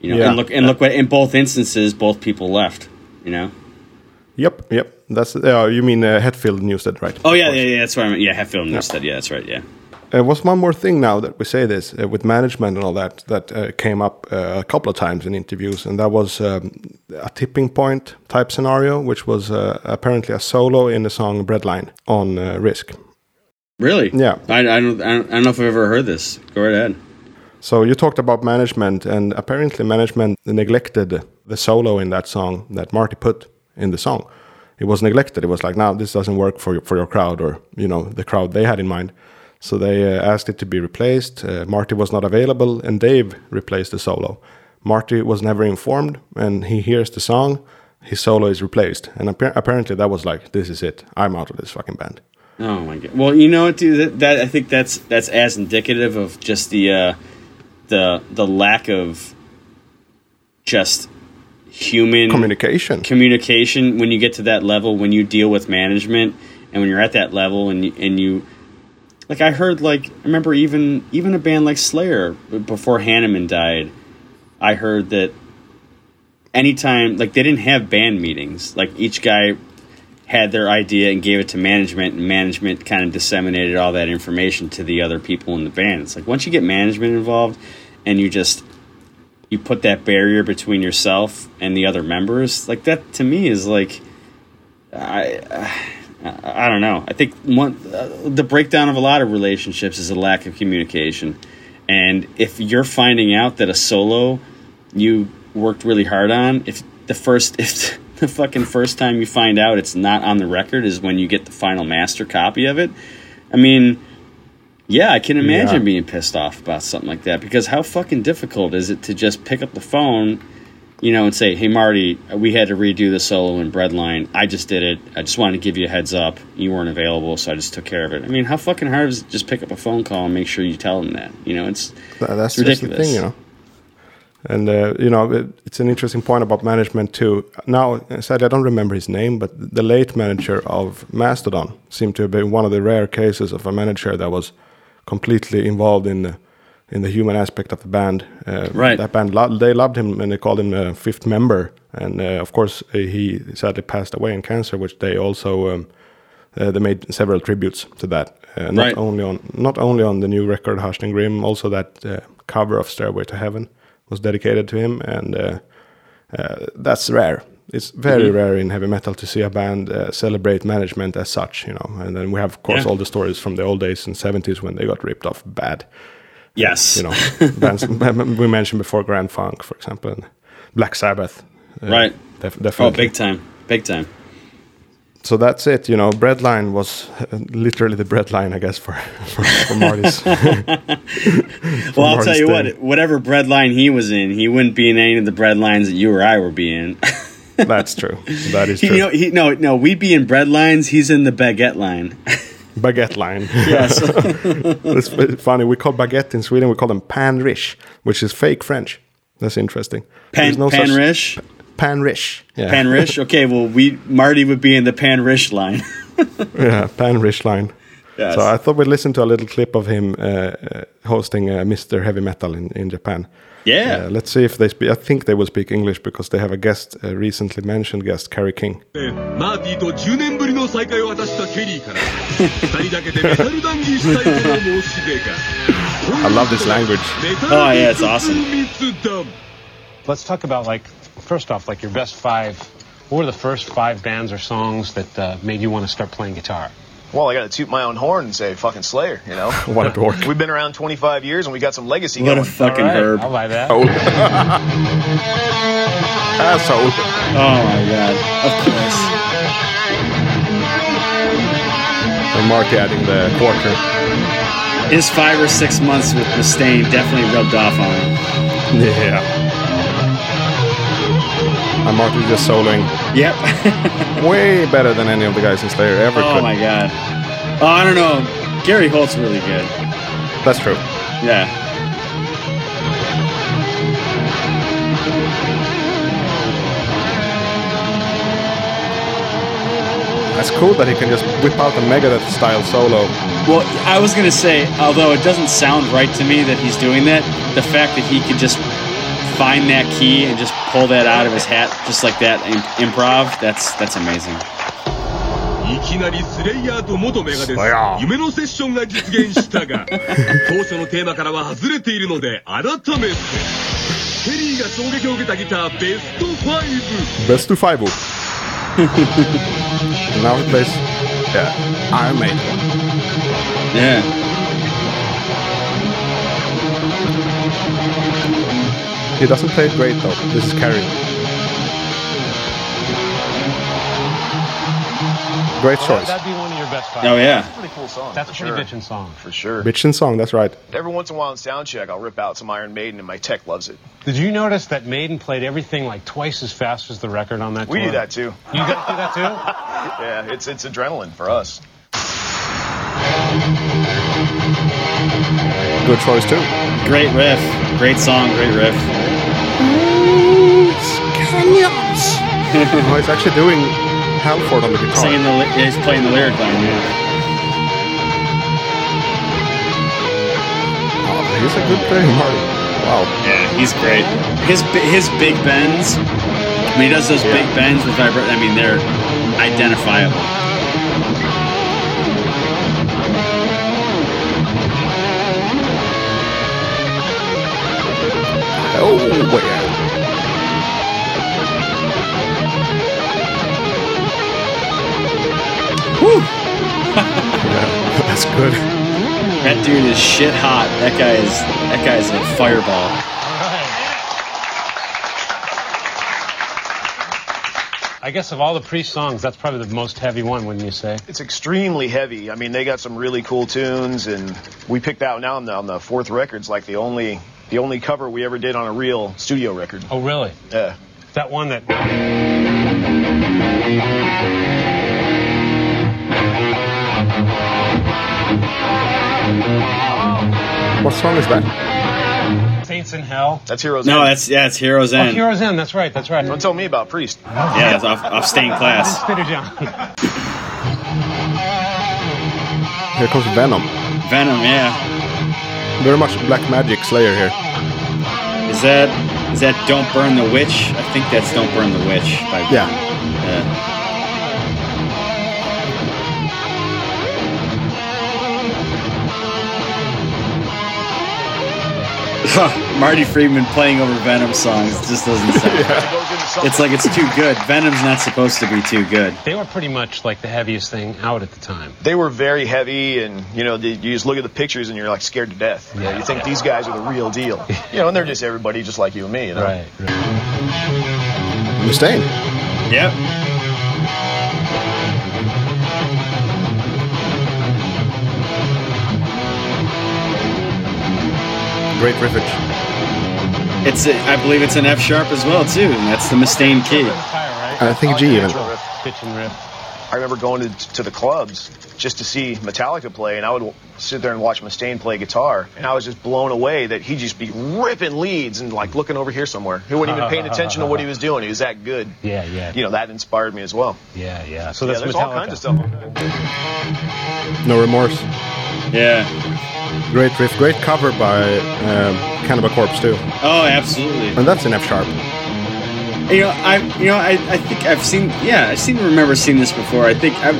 You know, Yeah. and look and look what in both instances, both people left. You know. Yep, yep. That's uh, you mean uh, Hetfield Newstead, right? Oh yeah, yeah, yeah. That's what I meant. Yeah, Hetfield and Newstead. Yeah, that's right. Yeah. There was one more thing now that we say this uh, with management and all that that uh, came up uh, a couple of times in interviews, and that was um, a tipping point type scenario, which was uh, apparently a solo in the song "Breadline" on uh, Risk. Really? Yeah. I, I don't I don't I don't know if I've ever heard this. Go right ahead. So you talked about management, and apparently management neglected the solo in that song that Marty put in the song. It was neglected. It was like, now this doesn't work for your, for your crowd, or you know, the crowd they had in mind. So they uh, asked it to be replaced. Uh, Marty was not available, and Dave replaced the solo. Marty was never informed, and he hears the song. His solo is replaced, and appa- apparently that was like, this is it. I'm out of this fucking band. Oh my god. Well, you know what, dude? That, that I think that's that's as indicative of just the uh, the the lack of just human Communication. communication when you get to that level when you deal with management and when you're at that level and you, and you like I heard like I remember even even a band like Slayer before Hanneman died I heard that anytime like they didn't have band meetings like each guy had their idea and gave it to management, and management kind of disseminated all that information to the other people in the band. It's like once you get management involved, and you just you put that barrier between yourself and the other members, like that to me is like I. Uh, I don't know. I think one uh, the breakdown of a lot of relationships is a lack of communication, and if you're finding out that a solo you worked really hard on, if the first [laughs] if the fucking first time you find out it's not on the record is when you get the final master copy of it, I mean, yeah, I can imagine Yeah. being pissed off about something like that because how fucking difficult is it to just pick up the phone, you know, and say, "Hey, Marty, we had to redo the solo in Breadline. I just did it. I just wanted to give you a heads up. You weren't available, so I just took care of it." I mean, how fucking hard is it to just pick up a phone call and make sure you tell them that? You know, it's Th- That's It's just the ridiculous. thing, you know. And uh, you know, it, it's an interesting point about management too. Now, sadly, I don't remember his name, but the late manager of Mastodon seemed to have been one of the rare cases of a manager that was completely involved in the in the human aspect of the band. Uh, Right. That band, lo- they loved him, and they called him a fifth member. And uh, of course, uh, he sadly passed away in cancer, which they also um, uh, they made several tributes to that. Uh, not Right. only on not only on the new record Hushed and Grim, also that uh, cover of Stairway to Heaven was dedicated to him, and uh, uh, that's rare. It's very Mm-hmm. rare in heavy metal to see a band uh, celebrate management as such, you know. And then we have, of course, Yeah. all the stories from the old days in '70s when they got ripped off bad. Yes, You know, bands we mentioned before Grand Funk, for example, and Black Sabbath. uh, Right. def- oh, big time, big time. so that's it. You know, breadline was uh, literally the breadline, I guess, for for, for Marty's. [laughs] [laughs] Well, I'll tell you thing. what, whatever breadline he was in, he wouldn't be in any of the breadlines that you or I would be in. That's true. That is [laughs] true. you know, he, no, no, we'd be in breadlines. He's in the baguette line. Baguette line. Yes. [laughs] it's funny. We call baguette in Sweden. We call them panrish, which is fake French. That's interesting. Pan, no such- panrish, Panrish. Yeah. panrish. Okay, well, we Marty would be in the panrish line. [laughs] yeah, panrish line. Yes. So I thought we'd listen to a little clip of him uh, uh, hosting uh, Mr. Heavy Metal in, in Japan. Yeah. Uh, let's see if they speak. I think they will speak English because they have a guest, a recently mentioned guest, Carrie King. [laughs] マーティと10年ぶりの再会を果たしたケリーから二人だけでメタル談義したいとの申し出が I love this language. Oh, yeah, it's awesome. 密談 Let's talk about like first off, like your best five. What were the first five bands or songs that uh, made you want to start playing guitar? Well, I got to toot my own horn and say fucking Slayer, you know? [laughs] What a dork. We've been around 25 years and we got some legacy What a going. fucking All right, herb. I'll buy that. Oh. [laughs] Asshole. Oh my god. Of course. And Mark adding the quarter. His five or six months with Mustaine definitely rubbed off on him. Yeah. And Mark is just soloing Yep. [laughs] way better than any of the guys in Slayer ever could. oh could. my god. Oh, I don't know. Gary Holt's really good. That's true. Yeah. That's cool that he can just whip out a Megadeth style solo. Well, I was gonna say, although it doesn't sound right to me that he's doing that, the fact that he can just find that key and just pull that out of his hat just like that in improv, that's that's amazing. いきなりスレイヤーと元メガデス Slayer 夢のセッションが実現したが当初のテーマからは外れているので改めてケリーが衝撃を受けたギターベスト5 Best to five. now he plays, yeah, Iron Maiden. Yeah. He doesn't play it great though. This is Kerry. Great oh, choice. That'd be one of your best five. Oh yeah. Pretty cool song. That's a pretty sure. bitchin' song. For sure. Bitchin' song, that's right. Every once in a while in soundcheck, I'll rip out some Iron Maiden and my tech loves it. Did you notice that Maiden played everything like twice as fast as the record on that We tour? do that too. You guys do that too? [laughs] Yeah, it's it's adrenaline for us. Good choice too. Great riff. Great song, great riff. [laughs] oh, he's actually doing Halford on the guitar. Singing the li- yeah, he's playing the lyric line, yeah. Oh, he's a good player, Marty. Wow. Yeah, he's great. His his big bends, when he does those big bends with vibra I mean, they're identifiable. Oh, wait. yeah, that's good. That dude is shit hot. That guy is that guy is a fireball. I guess of all the Priest songs, that's probably the most heavy one, wouldn't you say? It's extremely heavy. I mean, they got some really cool tunes, and we picked that now on the, on the fourth record's like the only the only cover we ever did on a real studio record. Oh, really? Yeah. That one that. What song is that? Saints in Hell. That's Heroes No, End. that's yeah, it's Heroes Oh, End. Heroes End. That's right. That's right. Don't tell me about Priest. Yeah, it's off, off stained class. Spit it down. Here comes Venom. Venom, yeah. Very much Black Magic Slayer here. Is that is that Don't Burn the Witch? I think that's Don't Burn the Witch by Yeah. Yeah. [laughs] Marty Friedman playing over Venom songs just doesn't sound. Goes into something. It's like it's too good. Venom's not supposed to be too good. They were pretty much like the heaviest thing out at the time. they were very heavy, and you know, you just look at the pictures and you're like scared to death. You, know, you think these guys are the real deal. [laughs] You know, and they're just everybody just like you and me. You know? Right. right. Mustaine. Yep. Great riffage. It's a, I believe it's an F sharp as well too, and that's the Mustaine key. Fire, right? I uh, think G even. Pitch and riff. I remember going to, to the clubs just to see Metallica play, and I would sit there and watch Mustaine play guitar, and I was just blown away that he'd just be ripping leads and like looking over here somewhere. He wasn't even paying attention to what he was [laughs] doing. He was that good. Yeah, yeah. You know, that inspired me as well. Yeah, yeah. So Yeah, that's there's Metallica. all kinds of stuff. No Remorse. Yeah. Great riff. Great cover by um, Cannibal Corpse too. Oh, absolutely. And that's an F sharp. You know, I you know I, I think I've seen yeah I seem to remember seeing this before. I think I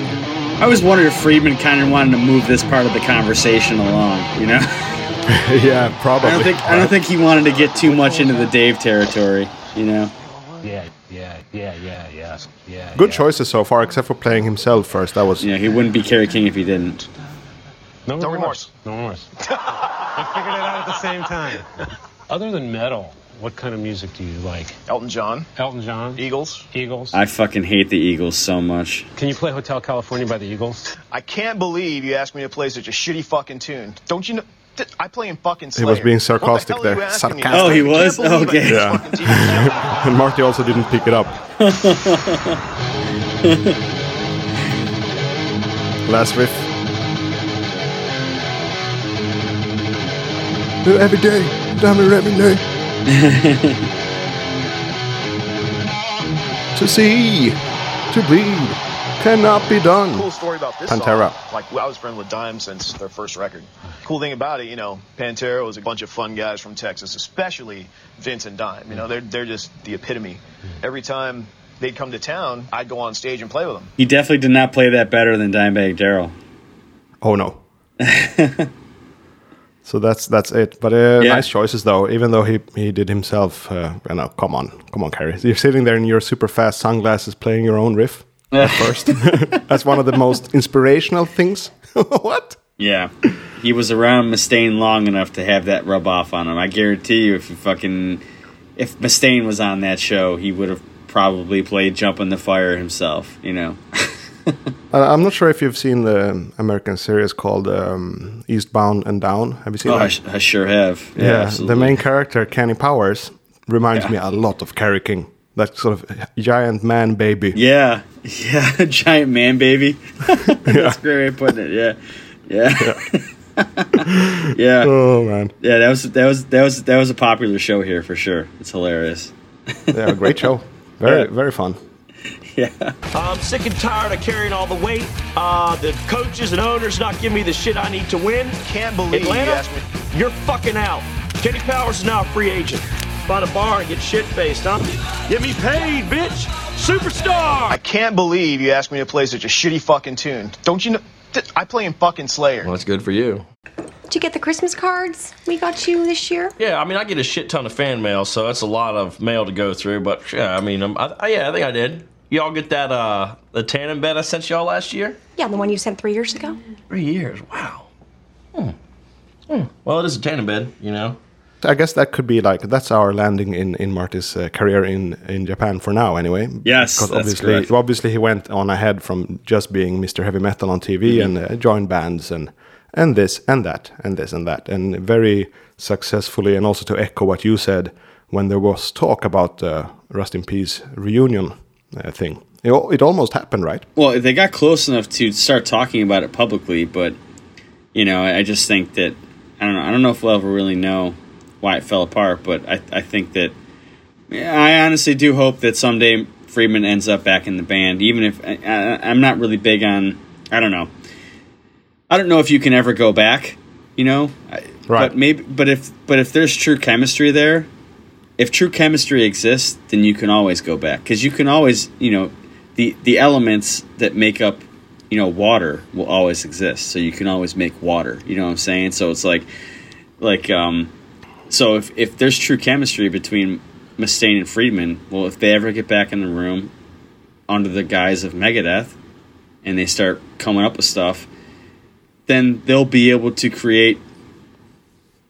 I was wondering if Friedman kind of wanted to move this part of the conversation along. You know, [laughs] [laughs] yeah, probably. I don't think I don't think he wanted to get too much into the Dave territory. You know, Yeah, yeah, yeah, yeah, yeah. yeah Good yeah. choices so far, except for playing himself first. That was yeah, he wouldn't be Kerry King if he didn't. No, No remorse. remorse. No remorse. we [laughs] figured it out at the same time. Other than metal, what kind of music do you like? Elton John, Elton John, Eagles. Eagles. I fucking hate the Eagles so much. Can you play Hotel California by the Eagles? I can't believe you asked me to play such a shitty fucking tune. Don't you know? I play in fucking He was being What the sarcastic hell are you there. Sarcastic. Oh, he was? Okay. Yeah. [laughs] and Marty also didn't pick it up. [laughs] Last riff. Every day, damn it, every day. [laughs] to see, to bleed, cannot be done. cool story about this Pantera. song. Like I was friends with Dime since their first record. Cool thing about it, you know, Pantera was a bunch of fun guys from Texas, especially Vince and Dime. You know, they're they're just the epitome. Every time they'd come to town, I'd go on stage and play with them. He definitely did not play that better than Dimebag Daryl. Oh no. [laughs] so that's that's it. But uh, Yeah. nice choices though. Even though he he did himself. Uh, you know, come on, come on, Kerry. You're sitting there in your super fast sunglasses, playing your own riff at [laughs] first. [laughs] that's one of the most inspirational things. [laughs] what? Yeah, he was around Mustaine long enough to have that rub off on him. I guarantee you, if you fucking if Mustaine was on that show, he would have probably played "Jump in the Fire" himself. You know. [laughs] Uh, I'm not sure if you've seen the American series called um, Eastbound and Down. Have you seen it? Oh, I, sh- I sure have. Yeah, yeah, the main character Kenny Powers reminds Yeah. me a lot of Kerry King. That sort of giant man baby. Yeah, yeah, [laughs] giant man baby. [laughs] That's a great way of putting it. Yeah, yeah, yeah, Oh man, yeah. That was that was that was that was a popular show here for sure. It's hilarious. yeah, great show. Very Yeah. very fun. [laughs] Yeah, I'm sick and tired of carrying all the weight. Uh, the coaches and owners not giving me the shit I need to win. Can't believe Atlanta, you asked me. you're fucking out. Kenny Powers is now a free agent. Find a bar and get shit faced, huh? Get me paid, bitch. superstar. I can't believe you asked me to play such a shitty fucking tune. Don't you know? I play in fucking Slayer. Well, that's good for you. Did you get the Christmas cards we got you this year? Yeah, I mean, I get a shit ton of fan mail, so that's a lot of mail to go through. But yeah, I mean, um, I, I, yeah, I think I did. Y'all get that uh the tandem bed I sent y'all last year? Yeah, the one you sent three years ago. Three years. Wow. Hmm. Hmm. Well, it is a tandem bed, you know. I guess that could be like that's our landing in in Marty's uh, career in in Japan for now, anyway. Yes, because that's obviously, correct. obviously he went on ahead from just being Mr. Heavy Metal on TV Mm-hmm. and uh, joined bands and and this and that and this and that and very successfully. And also to echo what you said when there was talk about uh, Rust in Peace reunion uh, thing, it, it almost happened, right? Well, they got close enough to start talking about it publicly, but you know, I just think that I don't know. I don't know if we'll ever really know why it fell apart, but I I think that I honestly do hope that someday Friedman ends up back in the band, even if I, I, I'm not really big on. I don't know. I don't know if you can ever go back. You know, Right. But maybe, but if but if there's true chemistry there, if true chemistry exists, then you can always go back because you can always, you know, the the elements that make up, you know, water will always exist. So you can always make water. You know what I'm saying? So it's like, like, um, so if if there's true chemistry between Mustaine and Friedman, well, if they ever get back in the room under the guise of Megadeth, and they start coming up with stuff, then they'll be able to create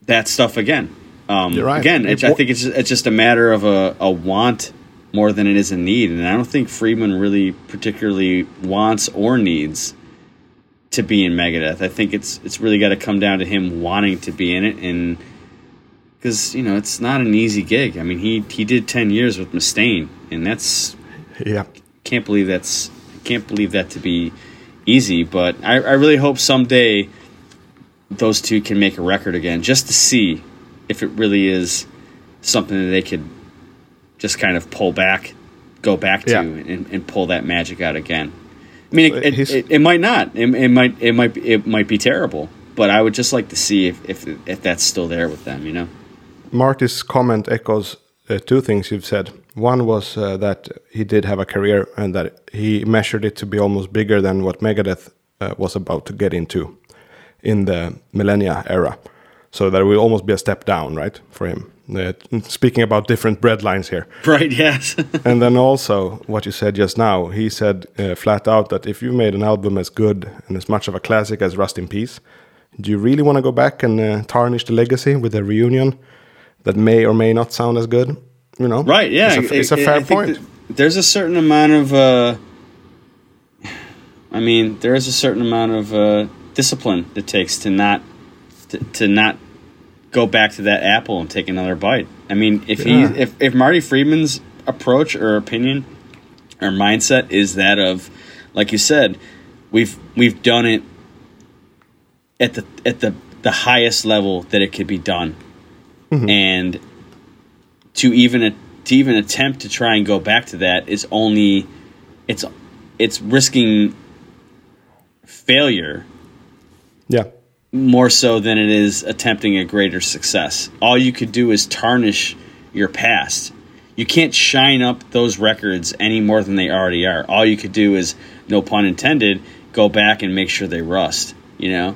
that stuff again. Um, You're right. Again, it, I think it's it's just a matter of a, a want more than it is a need, and I don't think Friedman really particularly wants or needs to be in Megadeth. I think it's it's really got to come down to him wanting to be in it, and because you know it's not an easy gig. I mean, he he did ten years with Mustaine, and that's Yeah. can't believe that's can't believe that to be easy. But I, I really hope someday those two can make a record again, just to see if it really is something that they could just kind of pull back, go back to, Yeah. and, and pull that magic out again. I mean, it, it, it, it might not. It, might. It might. be- It might be terrible. But I would just like to see if, if if that's still there with them. You know. Marty's comment echoes uh, two things you've said. One was uh, that he did have a career and that he measured it to be almost bigger than what Megadeth uh, was about to get into in the millennia era. So that will almost be a step down, right, for him. Uh, speaking about different breadlines here. [laughs] Right. Yes. [laughs] and then also what you said just now, he said uh, flat out that if you made an album as good and as much of a classic as Rust in Peace, do you really want to go back and uh, tarnish the legacy with a reunion that may or may not sound as good? You know, Right. Yeah. it's a, it's a I- I fair think point. There's a certain amount of. Uh, I mean, there is a certain amount of uh, discipline it takes to not to, to not go back to that apple and take another bite. I mean, if Yeah. he if if Marty Friedman's approach or opinion or mindset is that of, like you said, we've we've done it at the at the the highest level that it could be done, mm-hmm. and to even to even attempt to try and go back to that is only it's it's risking failure yeah, more so than it is attempting a greater success. All you could do is tarnish your past. You can't shine up those records any more than they already are. All you could do is, no pun intended, go back and make sure they rust. You know,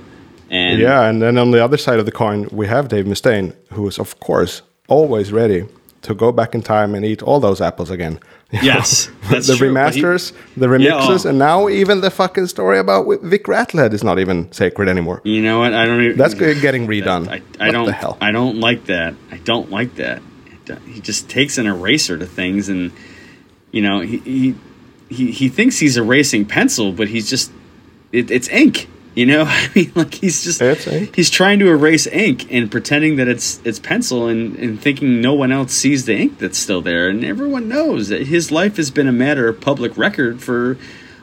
and yeah. And then on the other side of the coin, we have Dave Mustaine, who is of course always ready to go back in time and eat all those apples again. You [laughs] Yes, that's the true, but he- remasters, the Yeah, remixes, oh. and now even the fucking story about Vic Rattlehead is not even sacred anymore. you know what? I don't even. That's getting redone. I, I What don't. the hell? I don't like that. I don't like that. He just takes an eraser to things, and you know, he he he, he thinks he's erasing pencil, but he's just it, it's ink. You know, [laughs] I mean, like he's just he's trying to erase ink and pretending that it's it's pencil, and and thinking no one else sees the ink that's still there, and everyone knows that his life has been a matter of public record for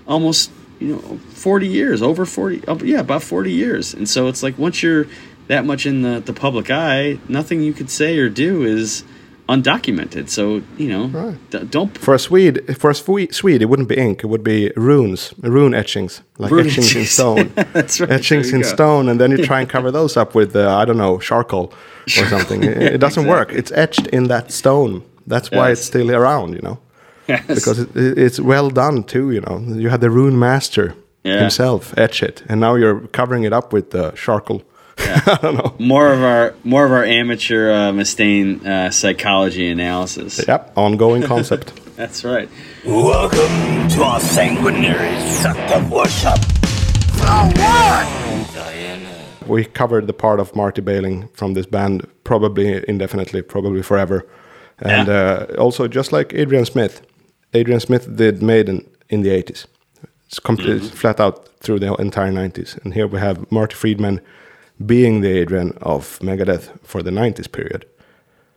almost you know 40 years over 40 uh, yeah about 40 years. And so it's like once you're that much in the, the public eye nothing you could say or do is undocumented so you know Right. d- don't For a Swede, for a Swede, Swede, it wouldn't be ink. It would be runes, rune etchings, like Rune etchings in stone. [laughs] That's right, Etchings in go. stone, and then you try and cover [laughs] those up with, uh, I don't know, charcoal or something. it, it doesn't work. It's etched in that stone. That's why Yes. it's still around. You know. Yes. because it, it- it's well done too. You know, you had the rune master Yeah. himself etch it, and now you're covering it up with uh, charcoal. [laughs] I don't know. more of our more of our amateur uh, Mustaine uh, psychology analysis. Yep, ongoing [laughs] concept. That's right. Welcome to our sanguinary sect of worship. we covered the part of Marty Bailing from this band probably indefinitely, probably forever. And uh, also, just like Adrian Smith, Adrian Smith did Maiden in the 80s. It's complete, flat out through the entire 90s. And here we have Marty Friedman being the Adrian of Megadeth for the 90s period,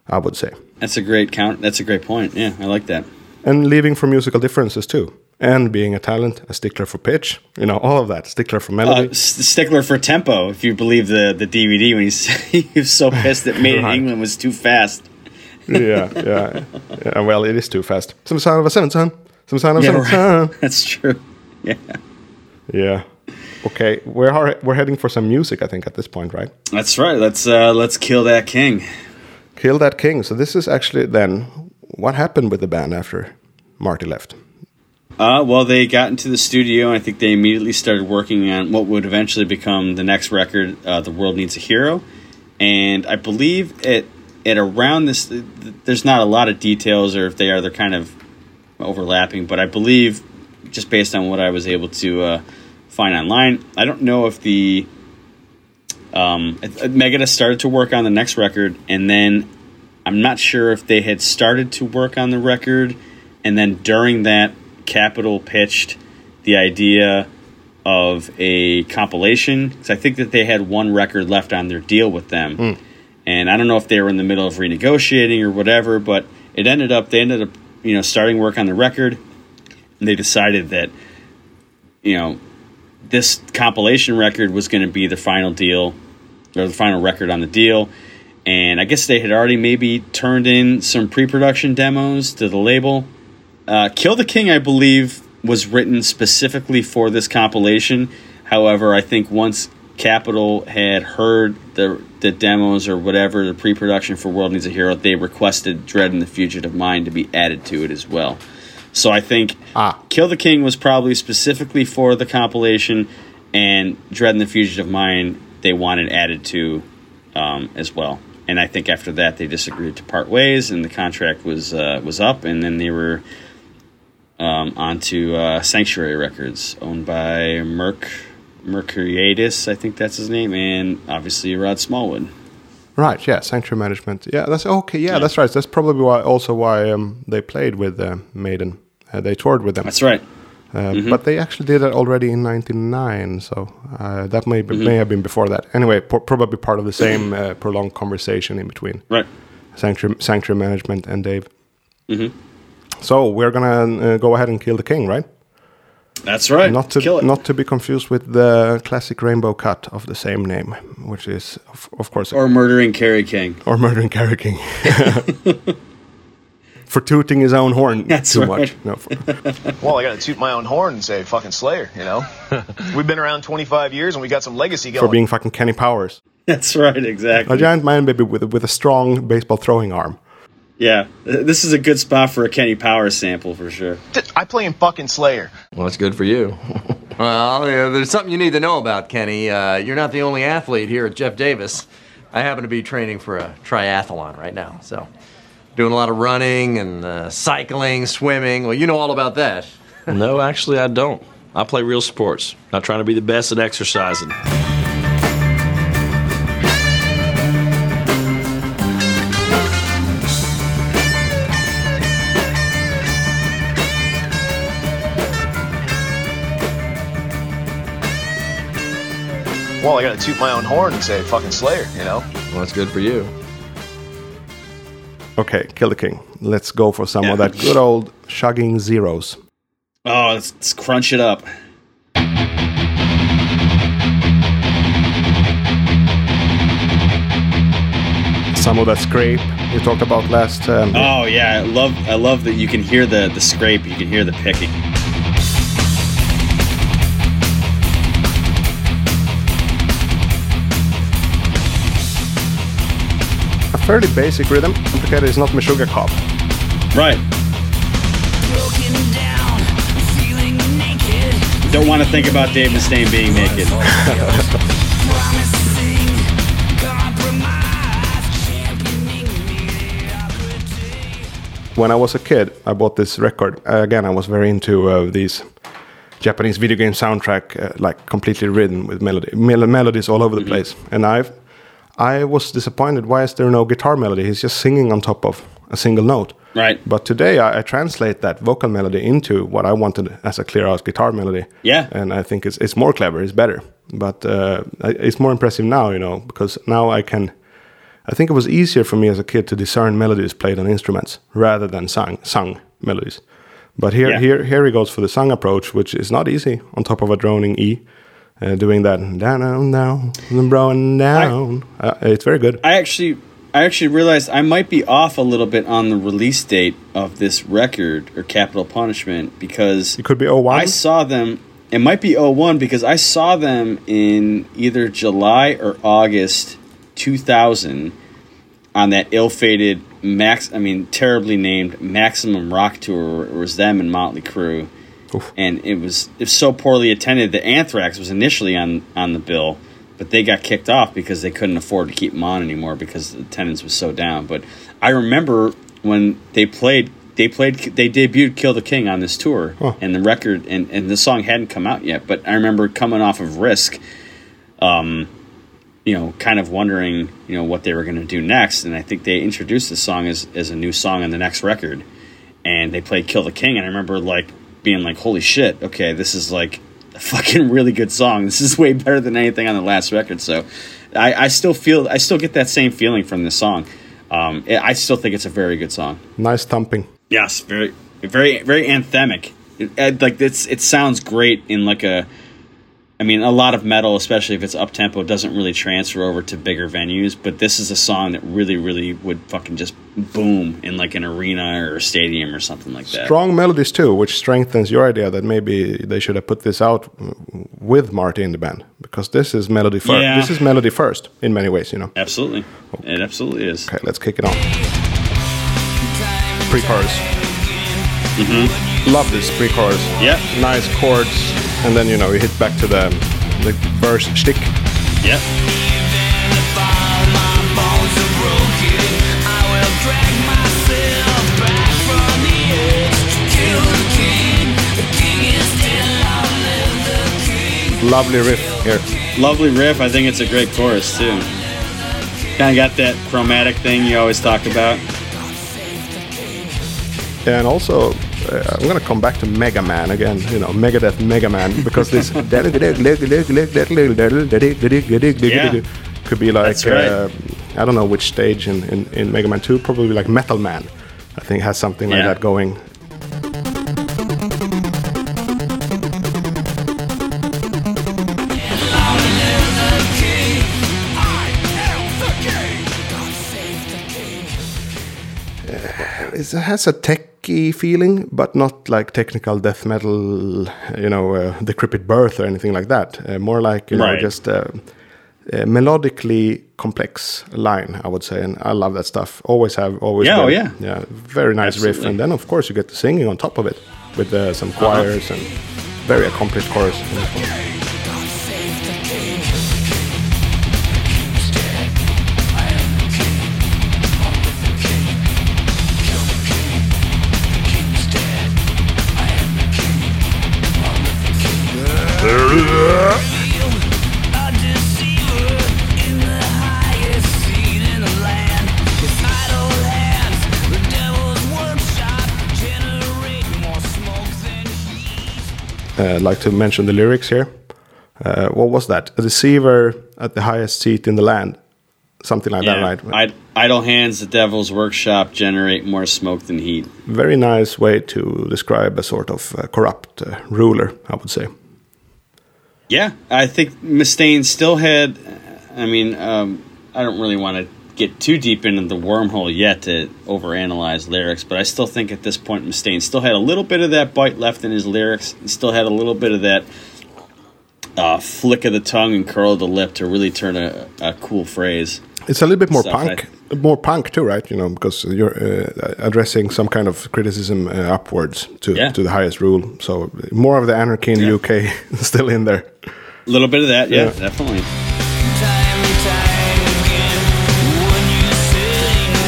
I would say. That's a great count. That's a great point. Yeah, I like that. And leaving for musical differences too. And being a talent, a stickler for pitch, you know, all of that. Stickler for melody. Uh, stickler for tempo, if you believe the, the DVD when he's [laughs] he was so pissed that Made in [laughs] England was too fast. yeah, yeah, yeah. Well, it is too fast. Some sound of a seventh son. Some sound of Yeah, a seventh son. [laughs] That's true. Yeah, Yeah. Okay, we're we're heading for some music, I think, at this point, right? that's right. Let's uh, let's kill that king. Kill that king. So this is actually then what happened with the band after Marty left. Uh, well, they got into the studio, and I think they immediately started working on what would eventually become the next record, uh, "The World Needs a Hero." And I believe it at around this, there's not a lot of details, or if they are, they're kind of overlapping. But I believe, just based on what I was able to uh, find online, I don't know if the um, Megadeth started to work on the next record, and then I'm not sure if they had started to work on the record, and then during that, Capitol pitched the idea of a compilation. Because I think that they had one record left on their deal with them, and I don't know if they were in the middle of renegotiating or whatever, but it ended up they ended up you know starting work on the record, and they decided that you know this compilation record was going to be the final deal or the final record on the deal. And I guess they had already maybe turned in some pre production demos to the label. Uh, Kill the King, I believe, was written specifically for this compilation. However, I think once Capitol had heard the, the demos or whatever, the pre production for World Needs a Hero, they requested Dread and the Fugitive Mind to be added to it as well. So I think Ah. Kill the King was probably specifically for the compilation, and Dread and the Fugitive Mind they wanted added to um, as well. And I think after that they disagreed to part ways, and the contract was uh, was up, and then they were um, onto uh, Sanctuary Records, owned by Merck Mercuriadis, I think that's his name, and obviously Rod Smallwood. Right, yeah, Sanctuary Management. Yeah, that's okay. Yeah, Yeah. that's right. That's probably why also why um, they played with uh, Maiden. Uh, they toured with them. That's right. Uh, But they actually did it already in '99, so uh, that may be, Mm-hmm. may have been before that. Anyway, po- probably part of the same uh, prolonged conversation in between Right. Sanctuary, Sanctuary Management and Dave. Mhm. So we're gonna uh, go ahead and kill the king, right? That's right. Not to Kill it. not to be confused with the classic Rainbow Cut of the same name, which is of, of course or murdering Kerry King. or murdering Kerry King. [laughs] For tooting his own horn [laughs] That's too right. much. No, for, [laughs] Well, I got to toot my own horn and say fucking Slayer, you know? We've been around 25 years and we got some legacy going. for being fucking Kenny Powers. That's right. Exactly. A giant man baby with, with a strong baseball throwing arm. Yeah, this is a good spot for a Kenny Powers sample for sure. I play in fucking Slayer. Well, that's good for you. [laughs] Well, yeah, there's something you need to know about, Kenny. Uh, you're not the only athlete here at Jeff Davis. I happen to be training for a triathlon right now, so doing a lot of running and uh, cycling, swimming. Well, you know all about that. [laughs] no, actually, I don't. I play real sports. Not trying to be the best at exercising. Well, I got to toot my own horn and say fucking Slayer, you know? Well, that's good for you. Okay, kill the king. Let's go for some of that good old shugging zeros. Oh, let's, let's crunch it up. Some of that scrape we talked about last. Um, Oh yeah, I love I love that you can hear the the scrape, you can hear the picking. fairly basic rhythm. Complicated is not Meshuggah Cop. Right. Don't want to think about Dave Mustaine being naked. when I was a kid, I bought this record. Uh, again, I was very into uh, these Japanese video game soundtrack, uh, like completely written with melody, mel- melodies all over the mm-hmm. place. And I've I was disappointed. Why is there no guitar melody? He's just singing on top of a single note. Right. But today I, I translate that vocal melody into what I wanted as a clear out guitar melody. Yeah. And I think it's it's more clever. It's better. But uh, it's more impressive now, you know, because now I can. I think it was easier for me as a kid to discern melodies played on instruments rather than sung sung melodies. But here, Yeah. here, here he goes for the sung approach, which is not easy on top of a droning E, uh, doing that down, down, down, and down. uh, it's very good. I actually, I actually realized I might be off a little bit on the release date of this record or Capitol Punishment because It could be 01. I saw them. It might be 01 because I saw them in either July or August 2000 on that ill-fated Max. I mean, terribly named Maximum Rock Tour. It was them and Motley Crue, Oof. and it was it was so poorly attended that Anthrax was initially on on the bill, but they got kicked off because they couldn't afford to keep them on anymore because the attendance was so down. But I remember when they played. They played. They debuted "Kill the King" on this tour, Huh. and the record and, and the song hadn't come out yet. But I remember coming off of "Risk," um, you know, kind of wondering, you know, what they were going to do next. And I think they introduced the song as, as a new song on the next record. And they played Kill the King. And I remember, like, being like, holy shit, okay, this is like a fucking [laughs] really good song. This is way better than anything on the last record. So I, I still feel, I still get that same feeling from this song. Um, I I still think it's a very good song. Nice thumping. Yes, very, very, very anthemic. It, it- like it's, it sounds great in like a. I mean, a lot of metal, especially if it's up tempo, doesn't really transfer over to bigger venues. But this is a song that really, really would fucking just boom in like an arena or a stadium or something like that. Strong melodies too, which strengthens your idea that maybe they should have put this out with Marty in the band because this is melody first. Yeah. This is melody first in many ways, you know. Absolutely, it absolutely is. Okay, let's kick it on. Pre-chorus. Mm-hmm. Love this pre-chorus. Yep. Nice chords, and then you know you hit back to the the verse shtick. Yep. Lovely riff here. Lovely riff. I think it's a great chorus too. Kind of got that chromatic thing you always talk about. And also, uh, I'm gonna come back to Mega Man again. You know, Megadeth Mega Man because this [laughs] [laughs] could be like right. uh, I don't know which stage in, in, in Mega Man 2. Probably like Metal Man. I think has something like Yeah. that going. it has a feeling, but not like technical death metal, you know, uh, Decrepit Birth or anything like that. Uh, more like, you know, just uh, a melodically complex line, I would say. And I love that stuff. Always have, always Yeah, oh, yeah. Yeah, very nice riff. And then, of course, you get the singing on top of it with uh, some choirs and very accomplished chorus. Uh, like to mention the lyrics here. Uh, what was that? A deceiver at the highest seat in the land. Something like that, right? Idle hands, the devil's workshop, generate more smoke than heat. Very nice way to describe a sort of uh, corrupt uh, ruler, I would say. Yeah, I think Mustaine still had. I mean, um, I don't really want to get too deep into the wormhole yet to overanalyze lyrics, but I still think at this point Mustaine still had a little bit of that bite left in his lyrics. He still had a little bit of that uh, flick of the tongue and curl of the lip to really turn a, a cool phrase. It's a little bit more Stuff punk, more punk too, right? You know, because you're uh, addressing some kind of criticism uh, upwards to Yeah. to the highest rule. So more of the anarchy in the UK [laughs] still in there. A little bit of that, yeah, Yeah. definitely.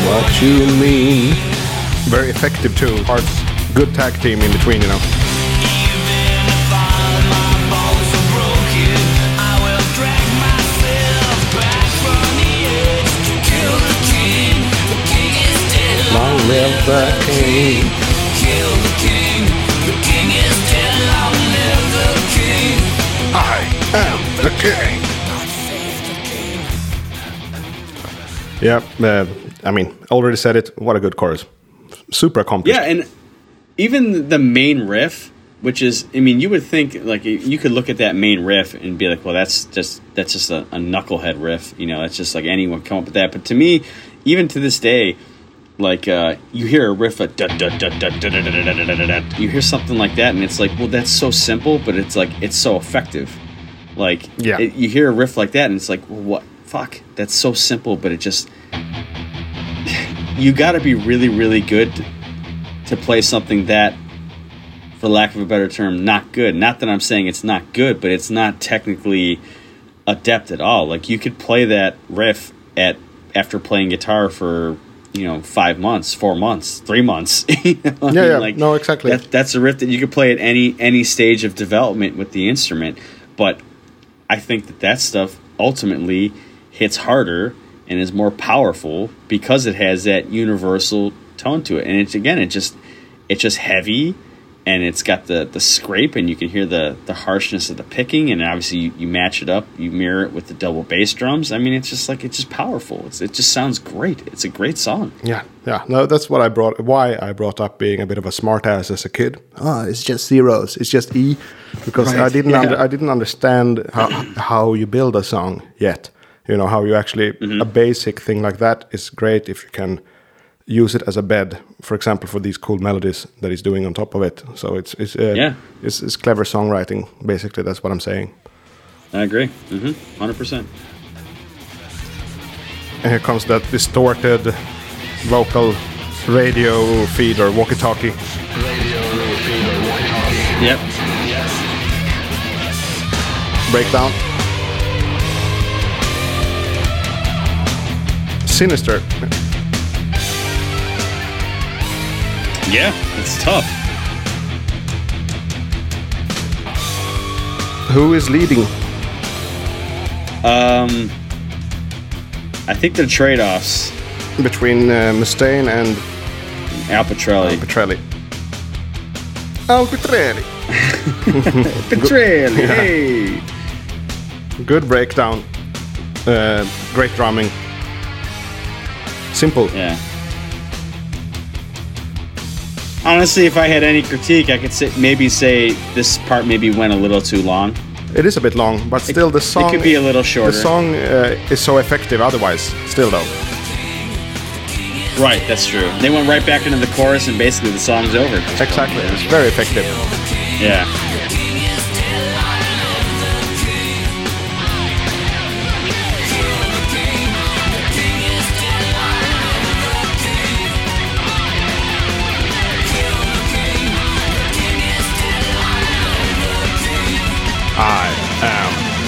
What you mean? Very effective too. Hearts, good tag team in between, you know. Long live the king. Kill the king. The king is dead. Long live the king. I am the king. Yeah, uh, I mean, already said it. What a good chorus! Super accomplished. Yeah, and even the main riff, which is, I mean, you would think like you could look at that main riff and be like, well, that's just that's just a, a knucklehead riff. You know, that's just like anyone come up with that. But to me, even to this day, like uh, you hear a riff of you hear something like that and it's like well that's so simple but it's like it's so effective like yeah it, you hear a riff like that and it's like well, what fuck that's so simple but it just you got to be really, really good to, play something that, for lack of a better term, not good. Not that I'm saying it's not good, but it's not technically adept at all. Like you could play that riff at after playing guitar for you know five months, four months, three months. [laughs] You know what I Yeah, yeah. No, exactly. That, that's a riff that you could play at any any stage of development with the instrument, but I think that that stuff ultimately hits harder and is more powerful because it has that universal tone to it. And it's again, it just it's just heavy and it's got the the scrape and you can hear the the harshness of the picking and obviously you, you match it up, you mirror it with the double bass drums. I mean, it's just like it's just powerful. It's, it just sounds great. It's a great song. Yeah, yeah. No, that's what I brought. Why I brought up being a bit of a smartass as a kid. Oh, it's just zeros. It's just E, because I didn't. yeah. Under, I didn't understand how how you build a song yet. You know how you actually Mm-hmm. a basic thing like that is great if you can use it as a bed. For example, for these cool melodies that he's doing on top of it. So it's it's uh, Yeah. it's, it's clever songwriting. Basically, that's what I'm saying. I agree. Mm-hmm. Hundred percent. And here comes that distorted vocal radio feed or walkie talkie. radio feed or walkie-talkie. Yep. breakdown. Sinister. Yeah, it's tough. Who is leading? Um, I think the trade offs. Between uh, Mustaine and Al Pitrelli. Pitrelli. Al Pitrelli. Pitrelli, [laughs] [laughs] Yeah. hey. Good breakdown. Uh, great drumming. Simple. Yeah. Honestly, if I had any critique, I could say, maybe say this part maybe went a little too long. It is a bit long, but still the song. it could be a little shorter. The song uh, is so effective otherwise. Still though. Right, that's true. They went right back into the chorus, and basically the song's over. Exactly. It's very effective. Yeah.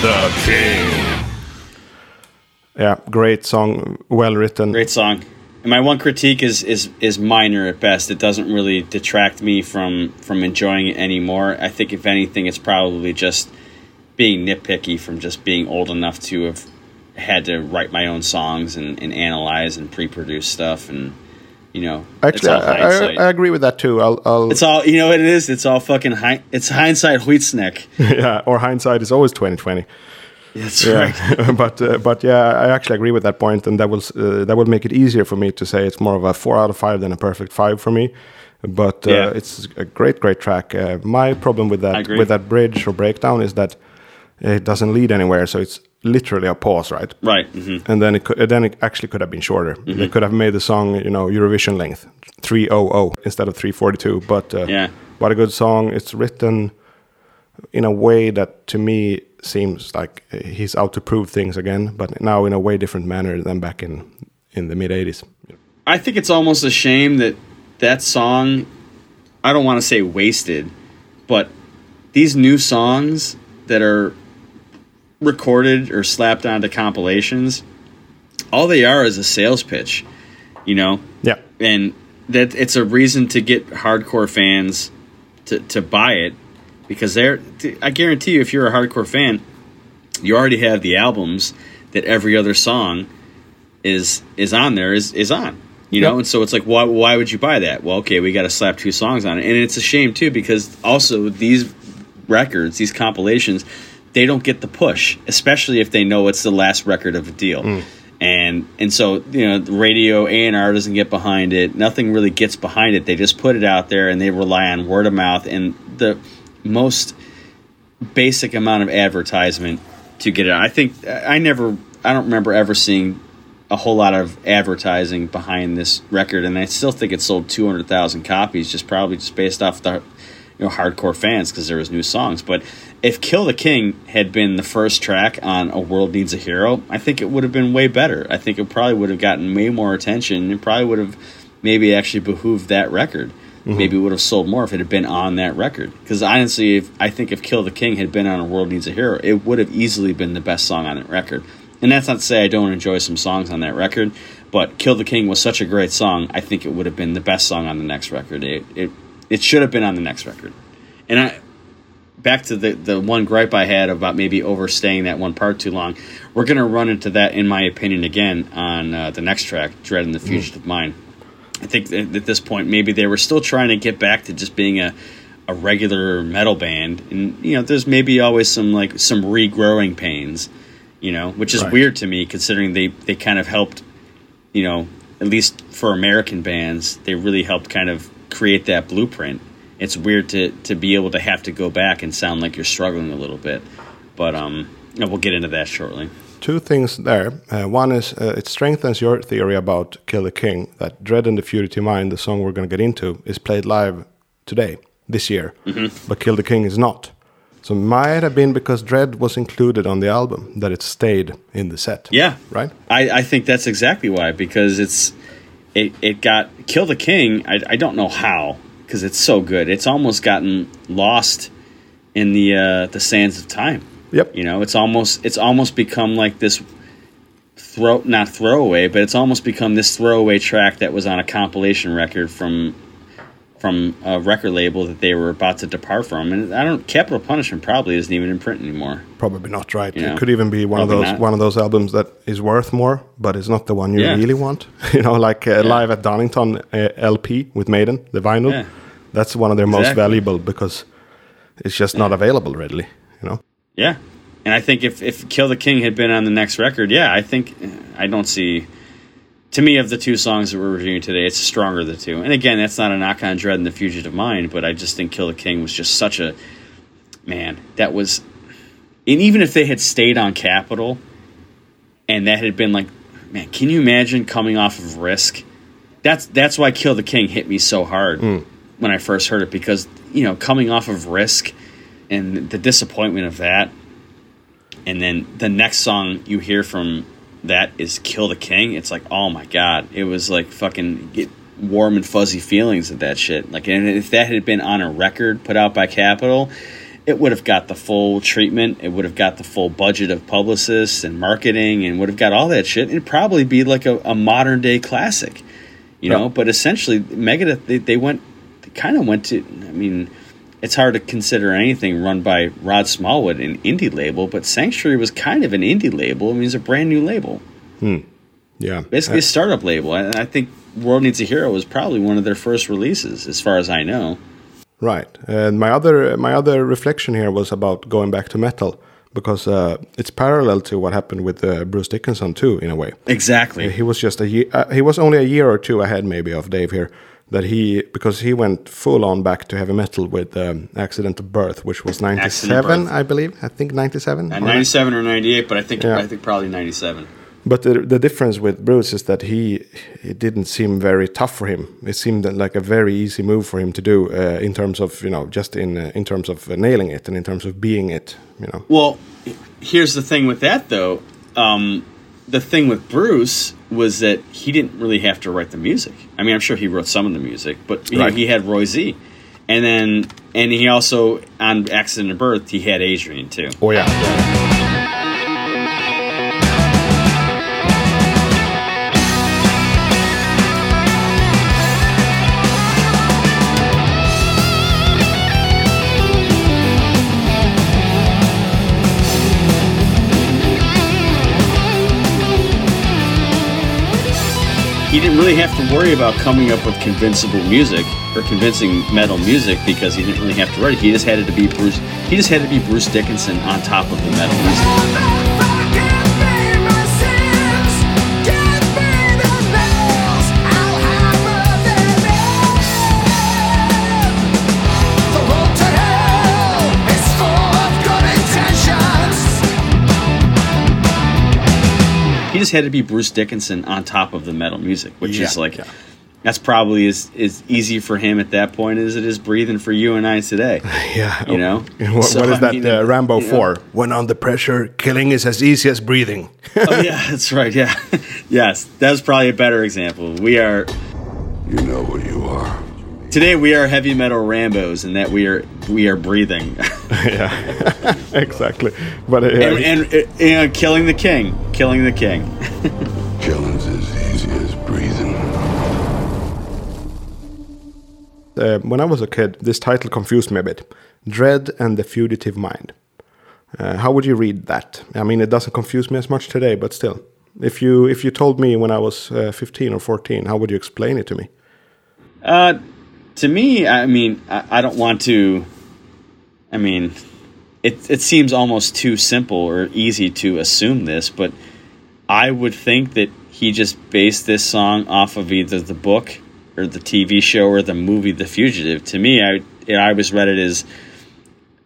The king. Yeah, great song, well written. Great song. And my one critique is is is minor at best. It doesn't really detract me from from enjoying it anymore. I think if anything, it's probably just being nitpicky from just being old enough to have had to write my own songs and, and analyze and pre-produce stuff and you know Actually, all I, I. I agree with that too. I'll, I'll it's all you know what it is. It's all fucking hi- it's hindsight Huitsneck. [laughs] yeah, or hindsight is always twenty twenty. That's yeah. right. [laughs] but uh, but yeah, I actually agree with that point, and that will uh, that will make it easier for me to say it's more of a four out of five than a perfect five for me. But uh, Yeah. it's a great, great track. Uh, my problem with that with that bridge or breakdown is that it doesn't lead anywhere, so it's literally a pause, right? Right. hmm And then it could, then it actually could have been shorter. Mm-hmm. They could have made the song, you know, Eurovision length, three oh oh instead of three forty two. But uh, Yeah. what a good song! It's written in a way that to me seems like he's out to prove things again, but now in a way different manner than back in in the mid '80s. I think it's almost a shame that that song, I don't want to say wasted, but these new songs that are recorded or slapped onto compilations, all they are is a sales pitch, you know? Yeah. And that it's a reason to get hardcore fans to, to buy it because they're, I guarantee you, if you're a hardcore fan, you already have the albums that every other song is is on there is is on you know Yep. and so it's like why why would you buy that well okay we got to slap two songs on it and it's a shame too because also these records these compilations they don't get the push especially if they know it's the last record of a deal mm. and and so you know the radio A&R doesn't get behind it nothing really gets behind it they just put it out there and they rely on word of mouth and the most basic amount of advertisement to get it. I think I never, I don't remember ever seeing a whole lot of advertising behind this record, and I still think it sold two hundred thousand copies, just probably just based off the you know hardcore fans because there was new songs. But if "Kill the King" had been the first track on "A World Needs a Hero," I think it would have been way better. I think it probably would have gotten way more attention. It probably would have maybe actually behooved that record. Mm-hmm. Maybe it would have sold more if it had been on that record. Because honestly, if, I think if "Kill the King" had been on "A World Needs a Hero," it would have easily been the best song on that record. And that's not to say I don't enjoy some songs on that record, but "Kill the King" was such a great song. I think it would have been the best song on the next record. It it, it should have been on the next record. And I back to the the one gripe I had about maybe overstaying that one part too long. We're gonna run into that, in my opinion, again on uh, the next track, "Dread and the Fugitive Mind." I think at this point maybe they were still trying to get back to just being a a regular metal band, and you know, there's maybe always some like some regrowing pains, you know, which is Right. weird to me considering they they kind of helped, you know, at least for American bands, they really helped kind of create that blueprint. It's weird to to be able to have to go back and sound like you're struggling a little bit, but um, we'll get into that shortly. Two things there. Uh, one is uh, it strengthens your theory about Kill the King that Dread and the Fugitive Mind, the song we're going to get into, is played live today, this year, but Kill the King is not. So it might have been because Dread was included on the album that it stayed in the set. Yeah, Right? I, I think that's exactly why because it's it it got Kill the King. I, I don't know how because it's so good. It's almost gotten lost in the uh, the sands of time. Yep. You know, it's almost it's almost become like this throw not throwaway, but it's almost become this throwaway track that was on a compilation record from from a record label that they were about to depart from. And I don't Capitol Punishment probably isn't even in print anymore. Probably not right. Yeah. It could even be one of those not. one of those albums that is worth more, but it's not the one you Yeah. really want. [laughs] you know, like uh, live at Donington uh, LP with Maiden, the vinyl. Yeah. That's one of their most valuable because it's just not available readily. You know. Yeah, and I think if if Kill the King had been on the next record, yeah, I think I don't see. To me, of the two songs that we're reviewing today, it's stronger of the two. And again, that's not a knock on Dread and the Fugitive Mind, but I just think Kill the King was just such a man. That was, and even if they had stayed on Capitol, and that had been like, man, can you imagine coming off of Risk? That's that's why Kill the King hit me so hard hmm. When I first heard it because you know coming off of Risk and the disappointment of that, and then the next song you hear from that is "Kill the King." It's like, oh my god, it was like fucking get warm and fuzzy feelings of that shit. Like, and if that had been on a record put out by Capitol, it would have got the full treatment. It would have got the full budget of publicists and marketing, and would have got all that shit. It'd probably be like a, a modern day classic, you know. But essentially, Megadeth they, they went, kind of went to. I mean, it's hard to consider anything run by Rod Smallwood, an indie label, but Sanctuary was kind of an indie label. I mean, it's a brand new label, Yeah. basically Uh, a startup label, and I think World Needs a Hero was probably one of their first releases, as far as I know. Right. And my other my other reflection here was about going back to metal because uh, it's parallel to what happened with uh, Bruce Dickinson too, in a way. Exactly. He was just a year. Uh, he was only a year or two ahead, maybe, of Dave here. That he because he went full on back to heavy metal with um, Accident of Birth, which was ninety seven, I believe. I think ninety seven. At 97 or 98, but I think Yeah. I think probably 97. But the the difference with Bruce is that he it didn't seem very tough for him. It seemed like a very easy move for him to do uh, in terms of you know just in uh, in terms of uh, nailing it and in terms of being it. You know. Well, here's the thing with that though. Um, the thing with Bruce was that he didn't really have to write the music. I mean, I'm sure he wrote some of the music, but you know, Right. he had Roy Z, and then and he also on Accident of Birth he had Adrian too. Oh yeah. He didn't really have to worry about coming up with convincible music or convincing metal music because he didn't really have to write it. He just had it to be Bruce. He just had to be Bruce Dickinson on top of the metal music. Just had to be Bruce Dickinson on top of the metal music, which is like yeah. that's probably as as easy for him at that point as it is breathing for you and I today. [laughs] Yeah. You know? What, So, what is I that mean, uh, Rambo you know. 4? When under pressure, killing is as easy as breathing. oh yeah, [laughs] that's right. Yeah, [laughs] yes, that's probably a better example. We are You know what you are. Today. We are heavy metal Rambo's, and that we are we are breathing [laughs] yeah. [laughs] exactly. But uh, yeah, and, and uh, you know, killing the king, killing the king. [laughs] Killing's as easy as breathing. uh, when I was a kid, this title confused me a bit. Dread and the Fugitive Mind. Uh, how would you read that? I mean, it doesn't confuse me as much today, but still. If you if you told me when I was uh, 15 or 14, how would you explain it to me? Uh, to me, I mean, I, I don't want to. I mean, it it seems almost too simple or easy to assume this, but I would think that he just based this song off of either the book or the TV show or the movie The Fugitive. To me, I I always read it as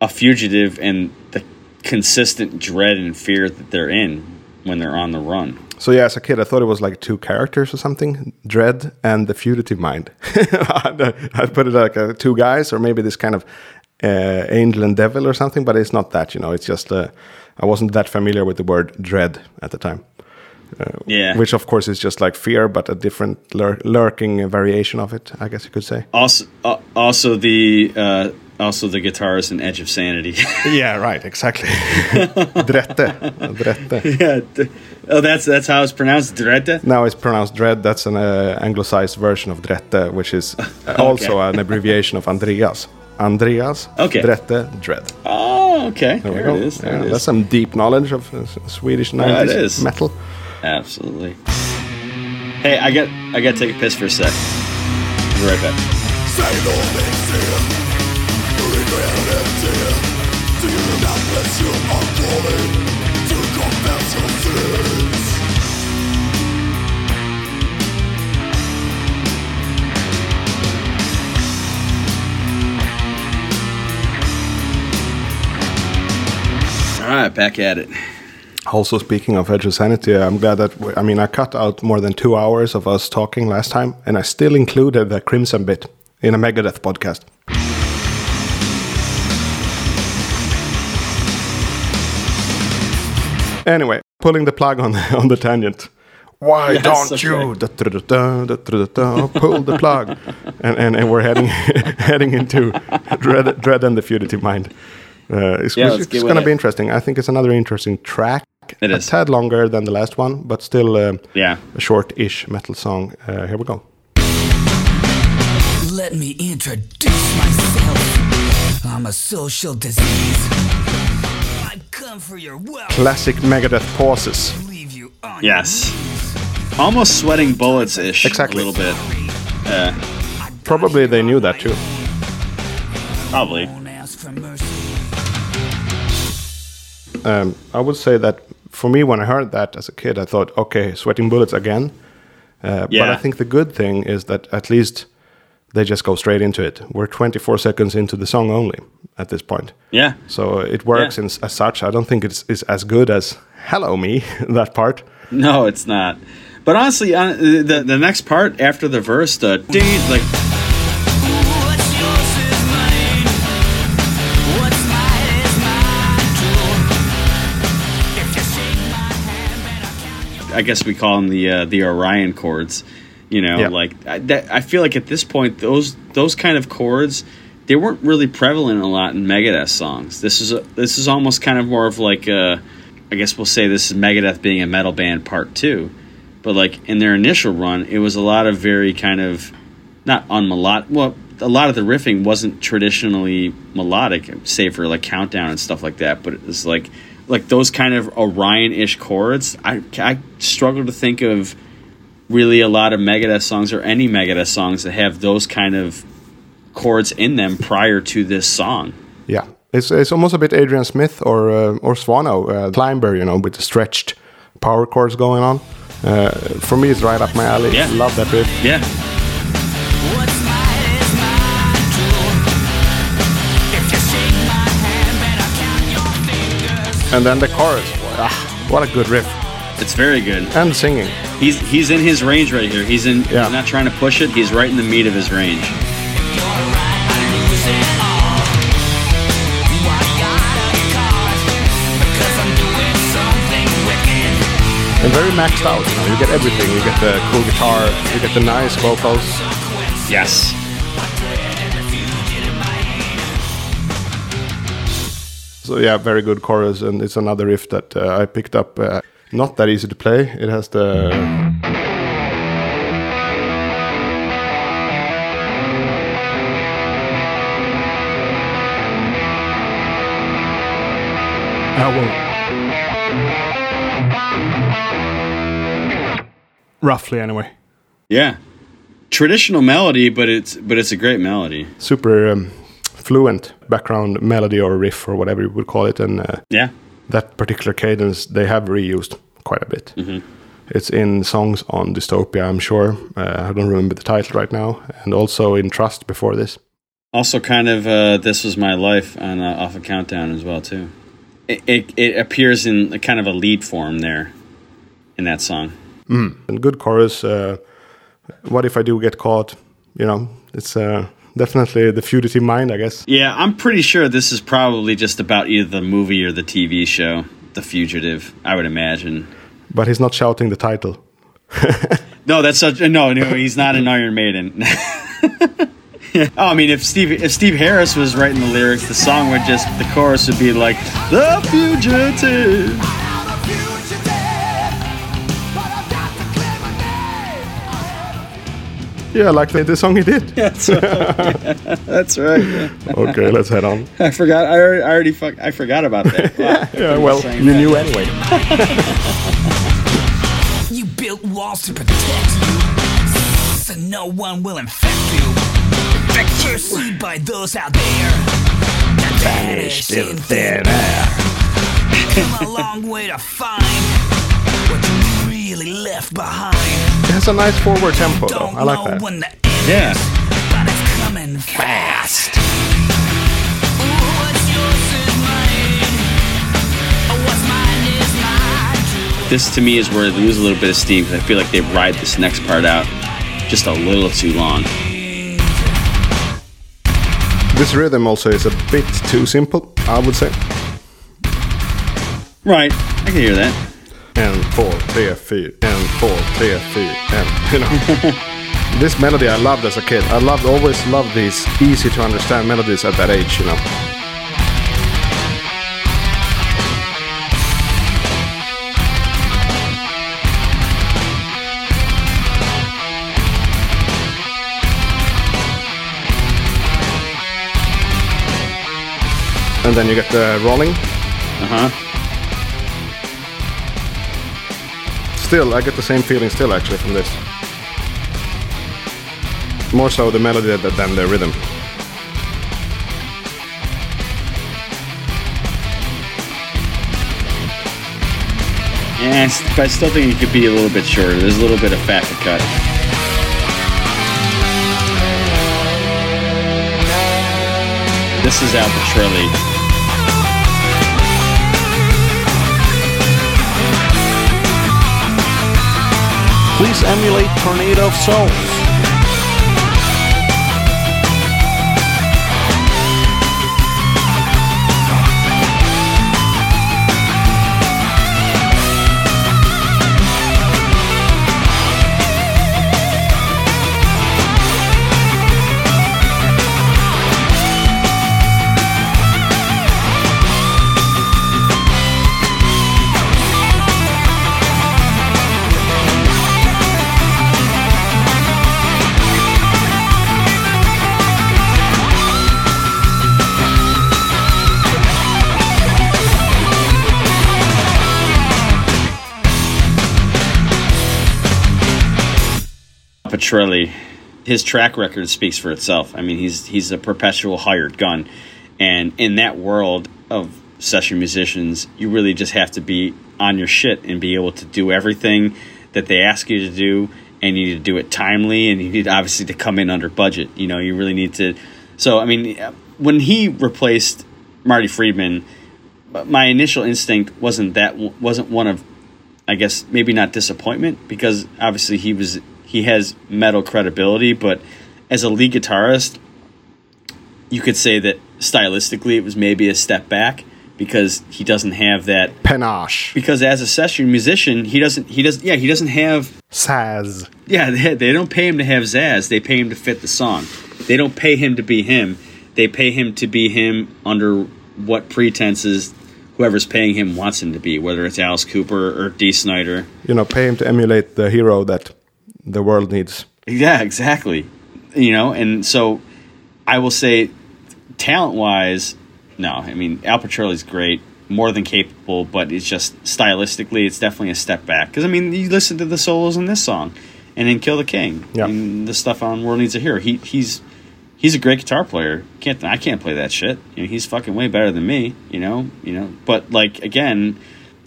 a fugitive and the consistent dread and fear that they're in when they're on the run. So yeah, as a kid, I thought it was like two characters or something: Dread and the Fugitive Mind. [laughs] I'd put it like uh, two guys, or maybe this kind of uh, angel and devil or something. But it's not that, you know. It's just uh, I wasn't that familiar with the word dread at the time. Uh, Yeah. Which of course is just like fear, but a different lur- lurking variation of it, I guess you could say. Also, uh, also the uh, also the guitarist in Edge of Sanity. [laughs] yeah, right, exactly. [laughs] Drette, Drette. yeah. D- Oh, that's that's how it's pronounced. Drette. Now it's pronounced dread. That's an uh, anglicized version of Drette, which is [laughs] uh, also an abbreviation of Andreas. Andreas, Okay. Drette, dread. Oh, okay. There we go. it is. There Yeah, it is. that's some deep knowledge of uh, Swedish Yeah, it 90s is. metal. Absolutely. Hey, I got I got to take a piss for a sec. Be right back. Back at it. Also, speaking of Edge of Sanity, I'm glad that, we, I mean, I cut out more than two hours of us talking last time, and I still included the Crimson bit in a Megadeth podcast. Anyway, pulling the plug on the, [laughs] on the tangent. Why Yes, don't you da-da-da-da, da-da-da-da, pull the plug? and, and, and we're heading [laughs] heading into Dread, Dread and the Fugitive Mind. Uh, it's Yeah, it's, let's get with going to be interesting. I think it's another interesting track. It a is. tad longer than the last one, but still uh, Yeah. a short-ish metal song. Uh, here we go. Let me introduce myself. I'm a social disease. Classic Megadeth pauses. Leave you on Yes. Almost sweating bullets ish. Exactly. A little bit. Uh, Probably they knew that too. probably. Don't ask for mercy. Um, I would say that for me, when I heard that as a kid, I thought, okay, sweating bullets again. Uh, But I think the good thing is that at least they just go straight into it. We're 24 seconds into the song only at this point. Yeah. So it works yeah. in, as such. I don't think it's, it's as good as "Hello Me" [laughs] that part. No, it's not. But honestly, uh, the the next part after the verse, the ding, like. I guess we call them the uh, the Orion chords you know, Yeah. like I, that. I feel like at this point, those those kind of chords, they weren't really prevalent a lot in Megadeth songs. This is a, this is almost kind of more of like a, I guess we'll say this is Megadeth being a metal band part two, but like in their initial run, it was a lot of very kind of not unmelodic. Well, a lot of the riffing wasn't traditionally melodic, save for like countdown and stuff like that. But it was like like those kind of Orion-ish chords. I I struggle to think of really a lot of Megadeth songs or any Megadeth songs that have those kind of chords in them prior to this song. Yeah, it's it's almost a bit Adrian Smith or uh, or Swano uh, Climber, you know, with the stretched power chords going on. Uh, for me, it's right up my alley. Yeah. Love that riff. Yeah. And then the chorus. Ah, what a good riff. It's very good. And singing. He's he's in his range right here. He's in. Yeah. He's not trying to push it. He's right in the meat of his range. And very maxed out. You know, you get everything. You get the cool guitar. You get the nice vocals. Yes. So yeah, very good chorus, and it's another riff that uh, I picked up. Uh, not that easy to play. It has the I will. Roughly, anyway. Yeah. Traditional melody, but it's but it's a great melody. Super um, fluent background melody or riff or whatever you would call it, and uh, Yeah. that particular cadence they have reused quite a bit. Mm-hmm. It's in songs on Dystopia, I'm sure. Uh, I don't remember the title right now, and also in Trust before this. Also, kind of, uh, this was my life on uh, off a countdown as well too. It, it it appears in kind of a lead form there, in that song. And good chorus. Uh, what if I do get caught? You know, it's uh, definitely the fugitive mind, I guess. Yeah, I'm pretty sure this is probably just about either the movie or the TV show, The Fugitive. I would imagine. But he's not shouting the title. [laughs] No, that's such. No, no, he's not an Iron Maiden. [laughs] Oh, I mean, if Steve if Steve Harris was writing the lyrics, the song would just the chorus would be like "The Fugitive." Yeah, like the, the song he did. [laughs] That's right. [laughs] That's right. yeah. okay, let's head on. I forgot. I already, I already fuck, I forgot about that. [laughs] Wow. Yeah, well, you that. knew anyway. You built walls to protect you, so no one will infect you. Perceived by those out there that vanish in thin air. Come a long way to find what you really left behind. It has a nice forward tempo, though. I like that. when the end Yeah. is, but it's coming fast. What's yours is mine. What's mine is mine. This to me is where they lose a little bit of steam because I feel like they ride this next part out just a little too long. This rhythm also is a bit too simple, I would say. Right, I can hear that. And four, three, four, and four, three, four, and you know. [laughs] this melody I loved as a kid. I loved always loved these easy to understand melodies at that age, you know. And then you get the rolling. Uh huh. Still, I get the same feeling still actually from this. More so the melody than the rhythm. Yeah, but I still think it could be a little bit shorter. There's a little bit of fat to cut. This is Al Pitrelli. Please emulate Tornado of Souls. Pitrelli, his track record speaks for itself. I mean, he's he's a perpetual hired gun, and in that world of session musicians, you really just have to be on your shit and be able to do everything that they ask you to do, and you need to do it timely, and you need obviously to come in under budget. You know, you really need to. So, I mean, when he replaced Marty Friedman, my initial instinct wasn't that wasn't one of I guess maybe not disappointment because obviously he was he has metal credibility, but as a lead guitarist, you could say that stylistically it was maybe a step back because he doesn't have that panache. Because as a session musician, he doesn't he doesn't yeah he doesn't have Saz. yeah they, they don't pay him to have zazz. They pay him to fit the song. They don't pay him to be him. They pay him to be him under what pretenses whoever's paying him wants him to be, whether it's Alice Cooper or Dee Snider. You know, pay him to emulate the hero that the world needs. Yeah, exactly. You know, and so I will say, talent wise, no. I mean, Al Pitrelli's great, more than capable, but it's just stylistically, it's definitely a step back. Because I mean, you listen to the solos in this song, and then Kill the King, Yeah. and the stuff on World Needs a Hero. He he's he's a great guitar player. Can't I can't play that shit. You know, he's fucking way better than me. You know, you know. But like again,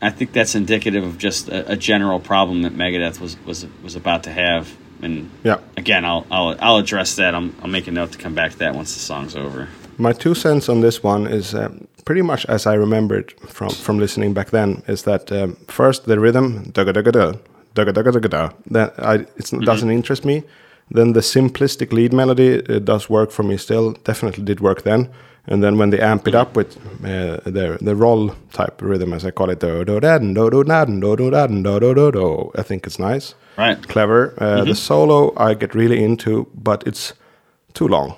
I think that's indicative of just a, a general problem that Megadeth was was was about to have. And Yeah. again, I'll I'll I'll address that. I'm, I'll make a note to come back to that once the song's over. My two cents on this one is um, pretty much as I remembered from from listening back then. Is that um, first the rhythm da da da da da da da da that I it doesn't interest me. Then the simplistic lead melody uh, does work for me still. Definitely did work then. And then when they amp it up with uh, the the roll type rhythm, as I call it, do do da do do da do do da do do do do, I think it's nice, Right. clever. Uh, The Mhm. solo I get really into, but it's too long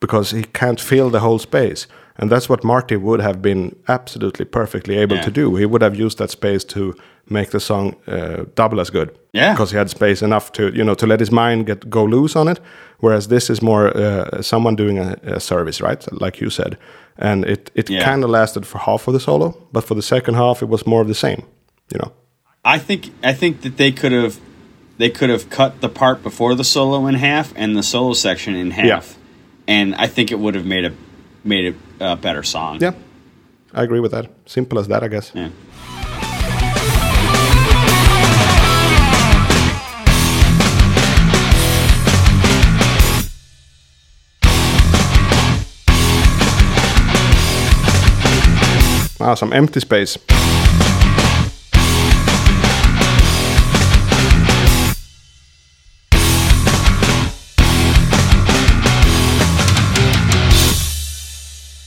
because he can't fill the whole space. And that's what Marty would have been absolutely perfectly able Yeah. to do. He would have used that space to make the song uh, double as good. Yeah. because he had space enough to you know to let his mind get go loose on it. Whereas this is more uh, someone doing a, a service, right? Like you said, and it it Yeah. kind of lasted for half of the solo, but for the second half it was more of the same. You know. I think I think that they could have they could have cut the part before the solo in half and the solo section in half, Yeah. and I think it would have made a made it a better song. Yeah, I agree with that. Simple as that, I guess. Yeah. Wow, some empty space.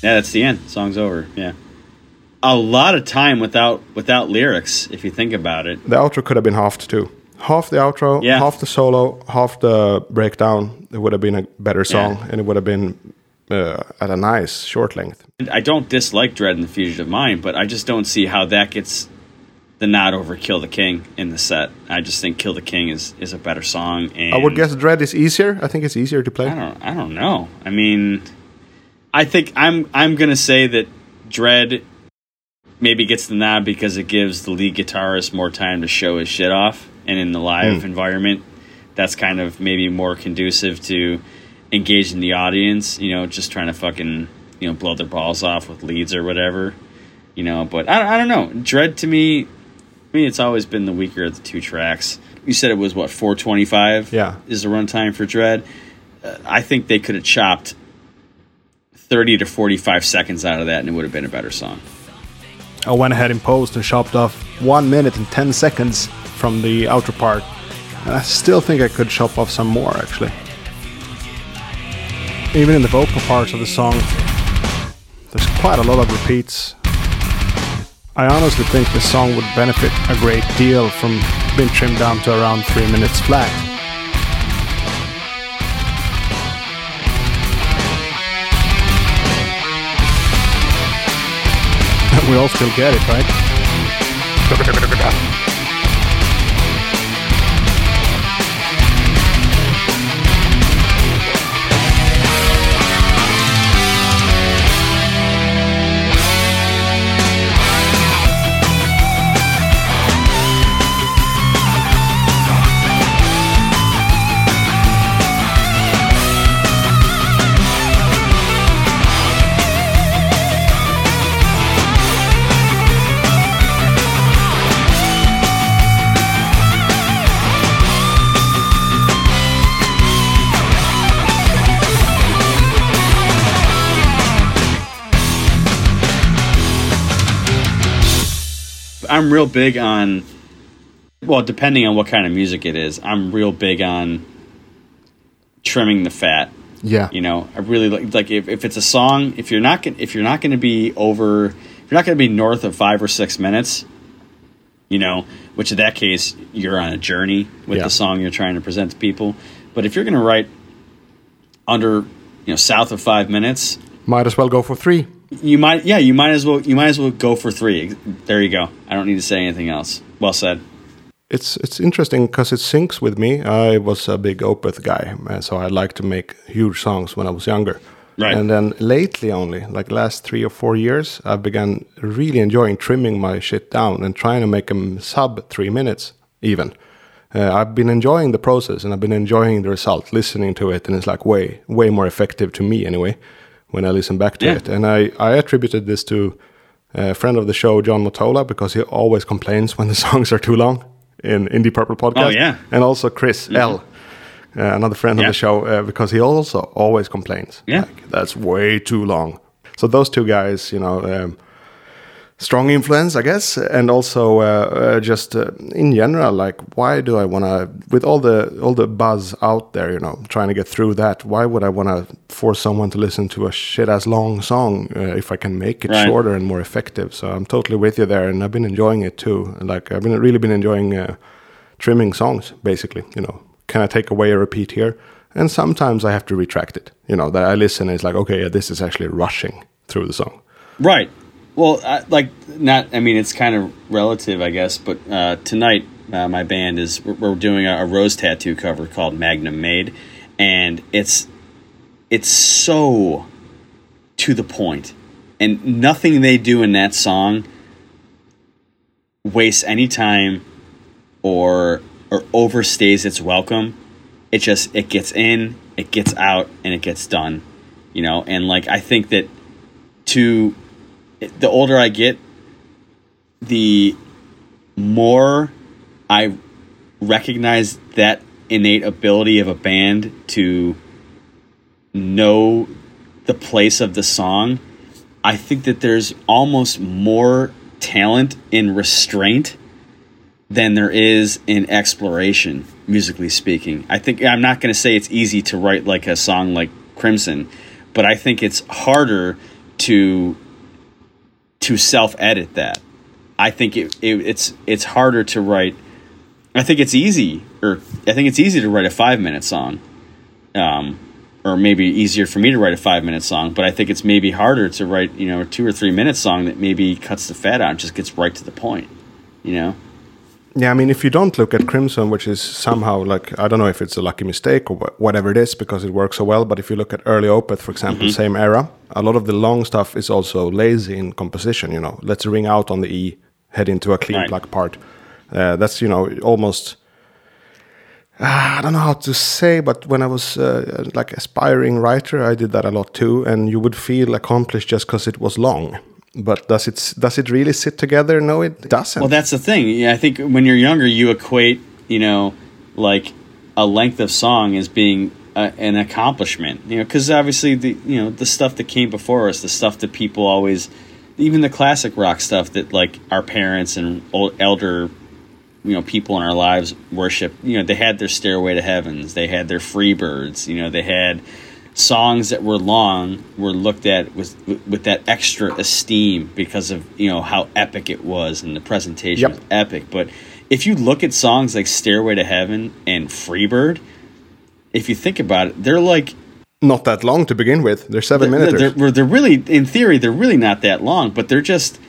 Yeah, that's the end. Song's over. Yeah, a lot of time without without lyrics if you think about it. The outro could have been halved too. Half the outro, Yeah. half the solo, half the breakdown. It would have been a better song, and it would have been uh, at a nice short length. And I don't dislike Dread and the Fugitive Mind, but I just don't see how that gets the nod over Kill the King in the set. I just think Kill the King is is a better song. And I would guess Dread is easier. I think it's easier to play. I don't. I don't know. I mean, I think I'm. I'm gonna say that Dread maybe gets the nod because it gives the lead guitarist more time to show his shit off, and in the live Hmm. environment, that's kind of maybe more conducive to engaging the audience. You know, just trying to fucking you know blow their balls off with leads or whatever. You know, but I, I don't know. Dread to me, I mean, it's always been the weaker of the two tracks. You said it was what 425. Yeah. is the runtime for Dread. Uh, I think they could have chopped 30 to 45 seconds out of that, and it would have been a better song. I went ahead and posed and chopped off one minute and 10 seconds from the outro part. And I still think I could chop off some more actually. Even in the vocal parts of the song, there's quite a lot of repeats. I honestly think the song would benefit a great deal from being trimmed down to around 3 minutes flat. We all still get it, right? [laughs] I'm real big on. Well, depending on what kind of music it is, I'm real big on trimming the fat. Yeah. You know, I really like like if, if it's a song, if you're not gonna, if you're not going to be over, if you're not going to be north of five or six minutes, you know, which in that case you're on a journey with Yeah. the song you're trying to present to people. But if you're going to write under, you know, south of five minutes, Might as well go for three. You might, yeah, you might as well, you might as well go for three. There you go. I don't need to say anything else. Well said. It's it's interesting because it syncs with me. I was a big Opeth guy, so I liked to make huge songs when I was younger. Right. And then lately, only like last three or four years, I've begun really enjoying trimming my shit down and trying to make them sub three minutes even. Uh, I've been enjoying the process and I've been enjoying the result, listening to it, and it's like way way more effective to me anyway when I listen back to Yeah. it. And I I attributed this to a friend of the show, John Motola, because he always complains when the [laughs] songs are too long in Indie Purple podcast. Oh, yeah. and also Chris L, uh, another friend Yeah. of the show, uh, because he also always complains. Yeah. like, that's way too long. So those two guys, you know. Um, strong influence, I guess, and also uh, uh, just uh, in general, like why do I want to, with all the all the buzz out there, you know, trying to get through that? Why would I want to force someone to listen to a shit as long song uh, if I can make it Right. shorter and more effective? So I'm totally with you there, and I've been enjoying it too. Like I've been really been enjoying uh, trimming songs, basically. You know, can I take away a repeat here? And sometimes I have to retract it. You know, that I listen and it's like, okay, yeah, this is actually rushing through the song. Right. Well, I, like not. I mean, it's kind of relative, I guess. But uh, tonight, uh, my band is we're, we're doing a, a rose tattoo cover called Magnum Made, and it's it's so to the point, and nothing they do in that song wastes any time or or overstays its welcome. It just it gets in, it gets out, and it gets done. You know, and like I think that to the older I get, the more I recognize that innate ability of a band to know the place of the song. I think that there's almost more talent in restraint than there is in exploration, musically speaking. I think I'm not going to say it's easy to write like a song like Crimson, but I think it's harder to to self edit that. I think it, it, it's it's harder to write. I think it's easy, or I think it's easy to write a five minute song, um, or maybe easier for me to write a five minute song. But I think it's maybe harder to write, you know, a two or three minute song that maybe cuts the fat out and just gets right to the point. You know, Yeah, I mean, if you don't look at Crimson, which is somehow like I don't know if it's a lucky mistake or wha- whatever it is because it works so well. But if you look at early Opeth, for example, Mhm. same era, a lot of the long stuff is also lazy in composition. You know, let's ring out on the E, head into a clean Right. pluck part. Uh, that's you know almost. Ah, I don't know how to say, but when I was uh, like aspiring writer, I did that a lot too, and you would feel accomplished just because it was long. But does it does it really sit together? No, it doesn't. Well, that's the thing. I think when you're younger, you equate, you know, like a length of song as being a, an accomplishment. You know, because obviously the you know the stuff that came before us, the stuff that people always, even the classic rock stuff that like our parents and old elder, you know, people in our lives worship. You know, they had their Stairway to Heavens, they had their Freebirds. You know, they had songs that were long were looked at with with that extra esteem because of you know how epic it was and the presentation Yep. was epic. But if you look at songs like Stairway to Heaven and Freebird, if you think about it, they're like not that long to begin with. They're 7 they're, minutes. they're, they're, they're really in theory they're really not that long, but they're just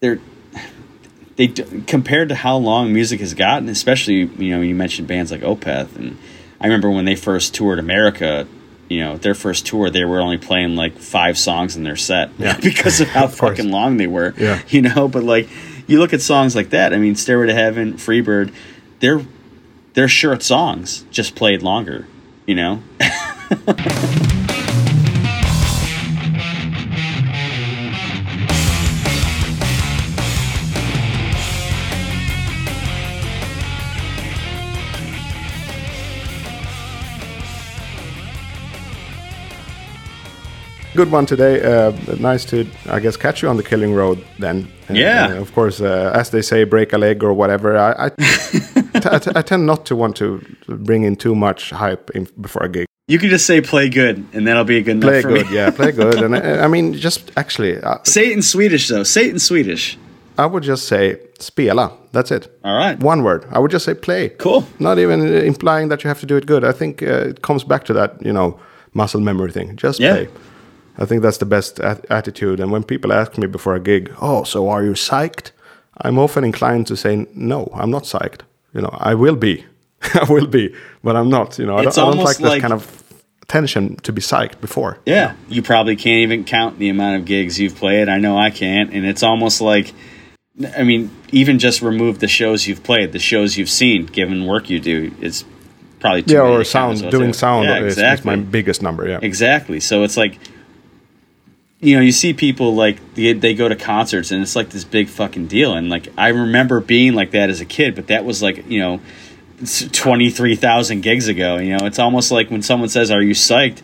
they're they compared to how long music has gotten, especially you know when you mentioned bands like Opeth, and I remember when they first toured America. You know, their first tour, they were only playing like five songs in their set Yeah. [laughs] because of how [laughs] Of fucking long they were. Yeah. [laughs] You know, but like you look at songs like that. I mean, "Stairway to Heaven," "Freebird," they're they're short songs, just played longer. You know, Good one today. Uh, nice to, I guess, catch you on the killing road then. Uh, Yeah. uh, of course, uh, as they say, break a leg or whatever. I, I, t- [laughs] I, t- I tend not to want to bring in too much hype in, before a gig. You can just say play good, and that'll be a good enough Play for good, yeah, play [laughs] good. And I, I mean, just actually, uh, Say it in Swedish though. Say it in Swedish. I would just say spela. That's it. All right. One word. I would just say play. Cool. Not even uh, implying that you have to do it good. I think uh, it comes back to that, you know, muscle memory thing. Just Yeah. play. I think that's the best at- attitude. And when people ask me before a gig, "Oh, so are you psyched?" I'm often inclined to say, "No, I'm not psyched." You know, I will be, [laughs] I will be, but I'm not. You know, I don't, I don't like that like- kind of tension to be psyched before. Yeah, you probably can't even count the amount of gigs you've played. I know I can't, and it's almost like, I mean, even just remove the shows you've played, the shows you've seen, given work you do, it's probably too Yeah, or sound. Doing sound Yeah, is, is my biggest number. Yeah. Exactly. So it's like, you know, you see people like they, they go to concerts and it's like this big fucking deal. And like I remember being like that as a kid, but that was like you know, twenty three thousand gigs ago. You know, it's almost like when someone says, "Are you psyched?"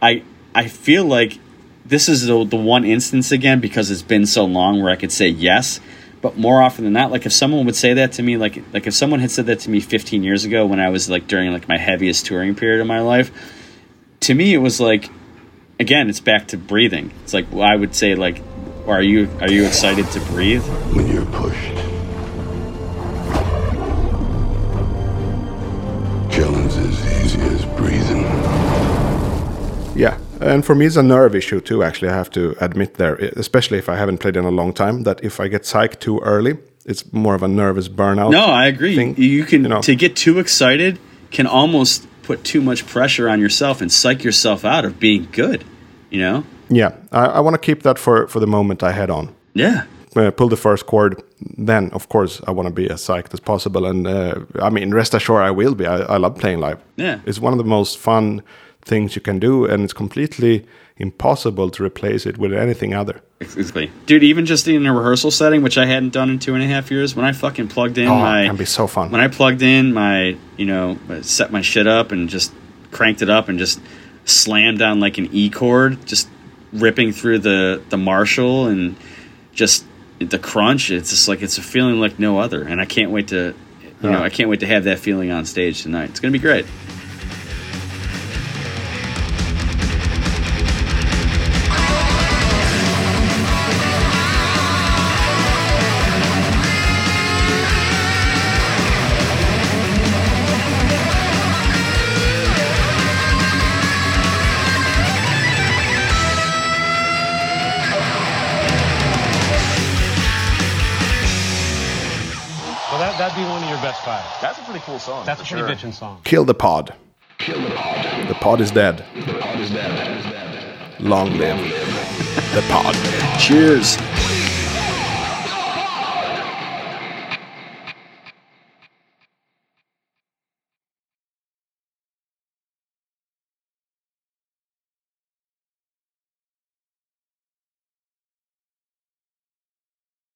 I I feel like this is the the one instance again because it's been so long where I could say yes. But more often than not, like if someone would say that to me, like like if someone had said that to me 15 years ago when I was like during like my heaviest touring period of my life, to me it was like again it's back to breathing it's like well, i would say like are you are you excited to breathe when you're pushed. Killing's as easy as breathing. Yeah, and for me it's a nerve issue too. Actually, I have to admit there, especially if I haven't played in a long time, that if I get psyched too early, it's more of a nervous burnout. no i agree thing. you can You know. to get too excited can almost put too much pressure on yourself and psych yourself out of being good you know Yeah, I, I want to keep that for for the moment I head on. yeah Uh, pull the first chord, then of course I want to be as psyched as possible. And uh, I mean, rest assured, I will be. I, I love playing live. Yeah. it's one of the most fun things you can do, and it's completely impossible to replace it with anything other. exactly dude even just in a rehearsal setting which i hadn't done in two and a half years when i fucking plugged in Oh, my it can be so fun. when I plugged in my, you know, uh, set my shit up and just cranked it up and just slammed down like an E chord, just ripping through the the Marshall and just the crunch. It's just like it's a feeling like no other, and I can't wait to, you know, I can't wait to have that feeling on stage tonight. It's gonna be great. That's a for pretty sure. bitchin' song. Kill the pod. Kill the pod. The pod is dead. The pod is dead. Long live the pod. Cheers.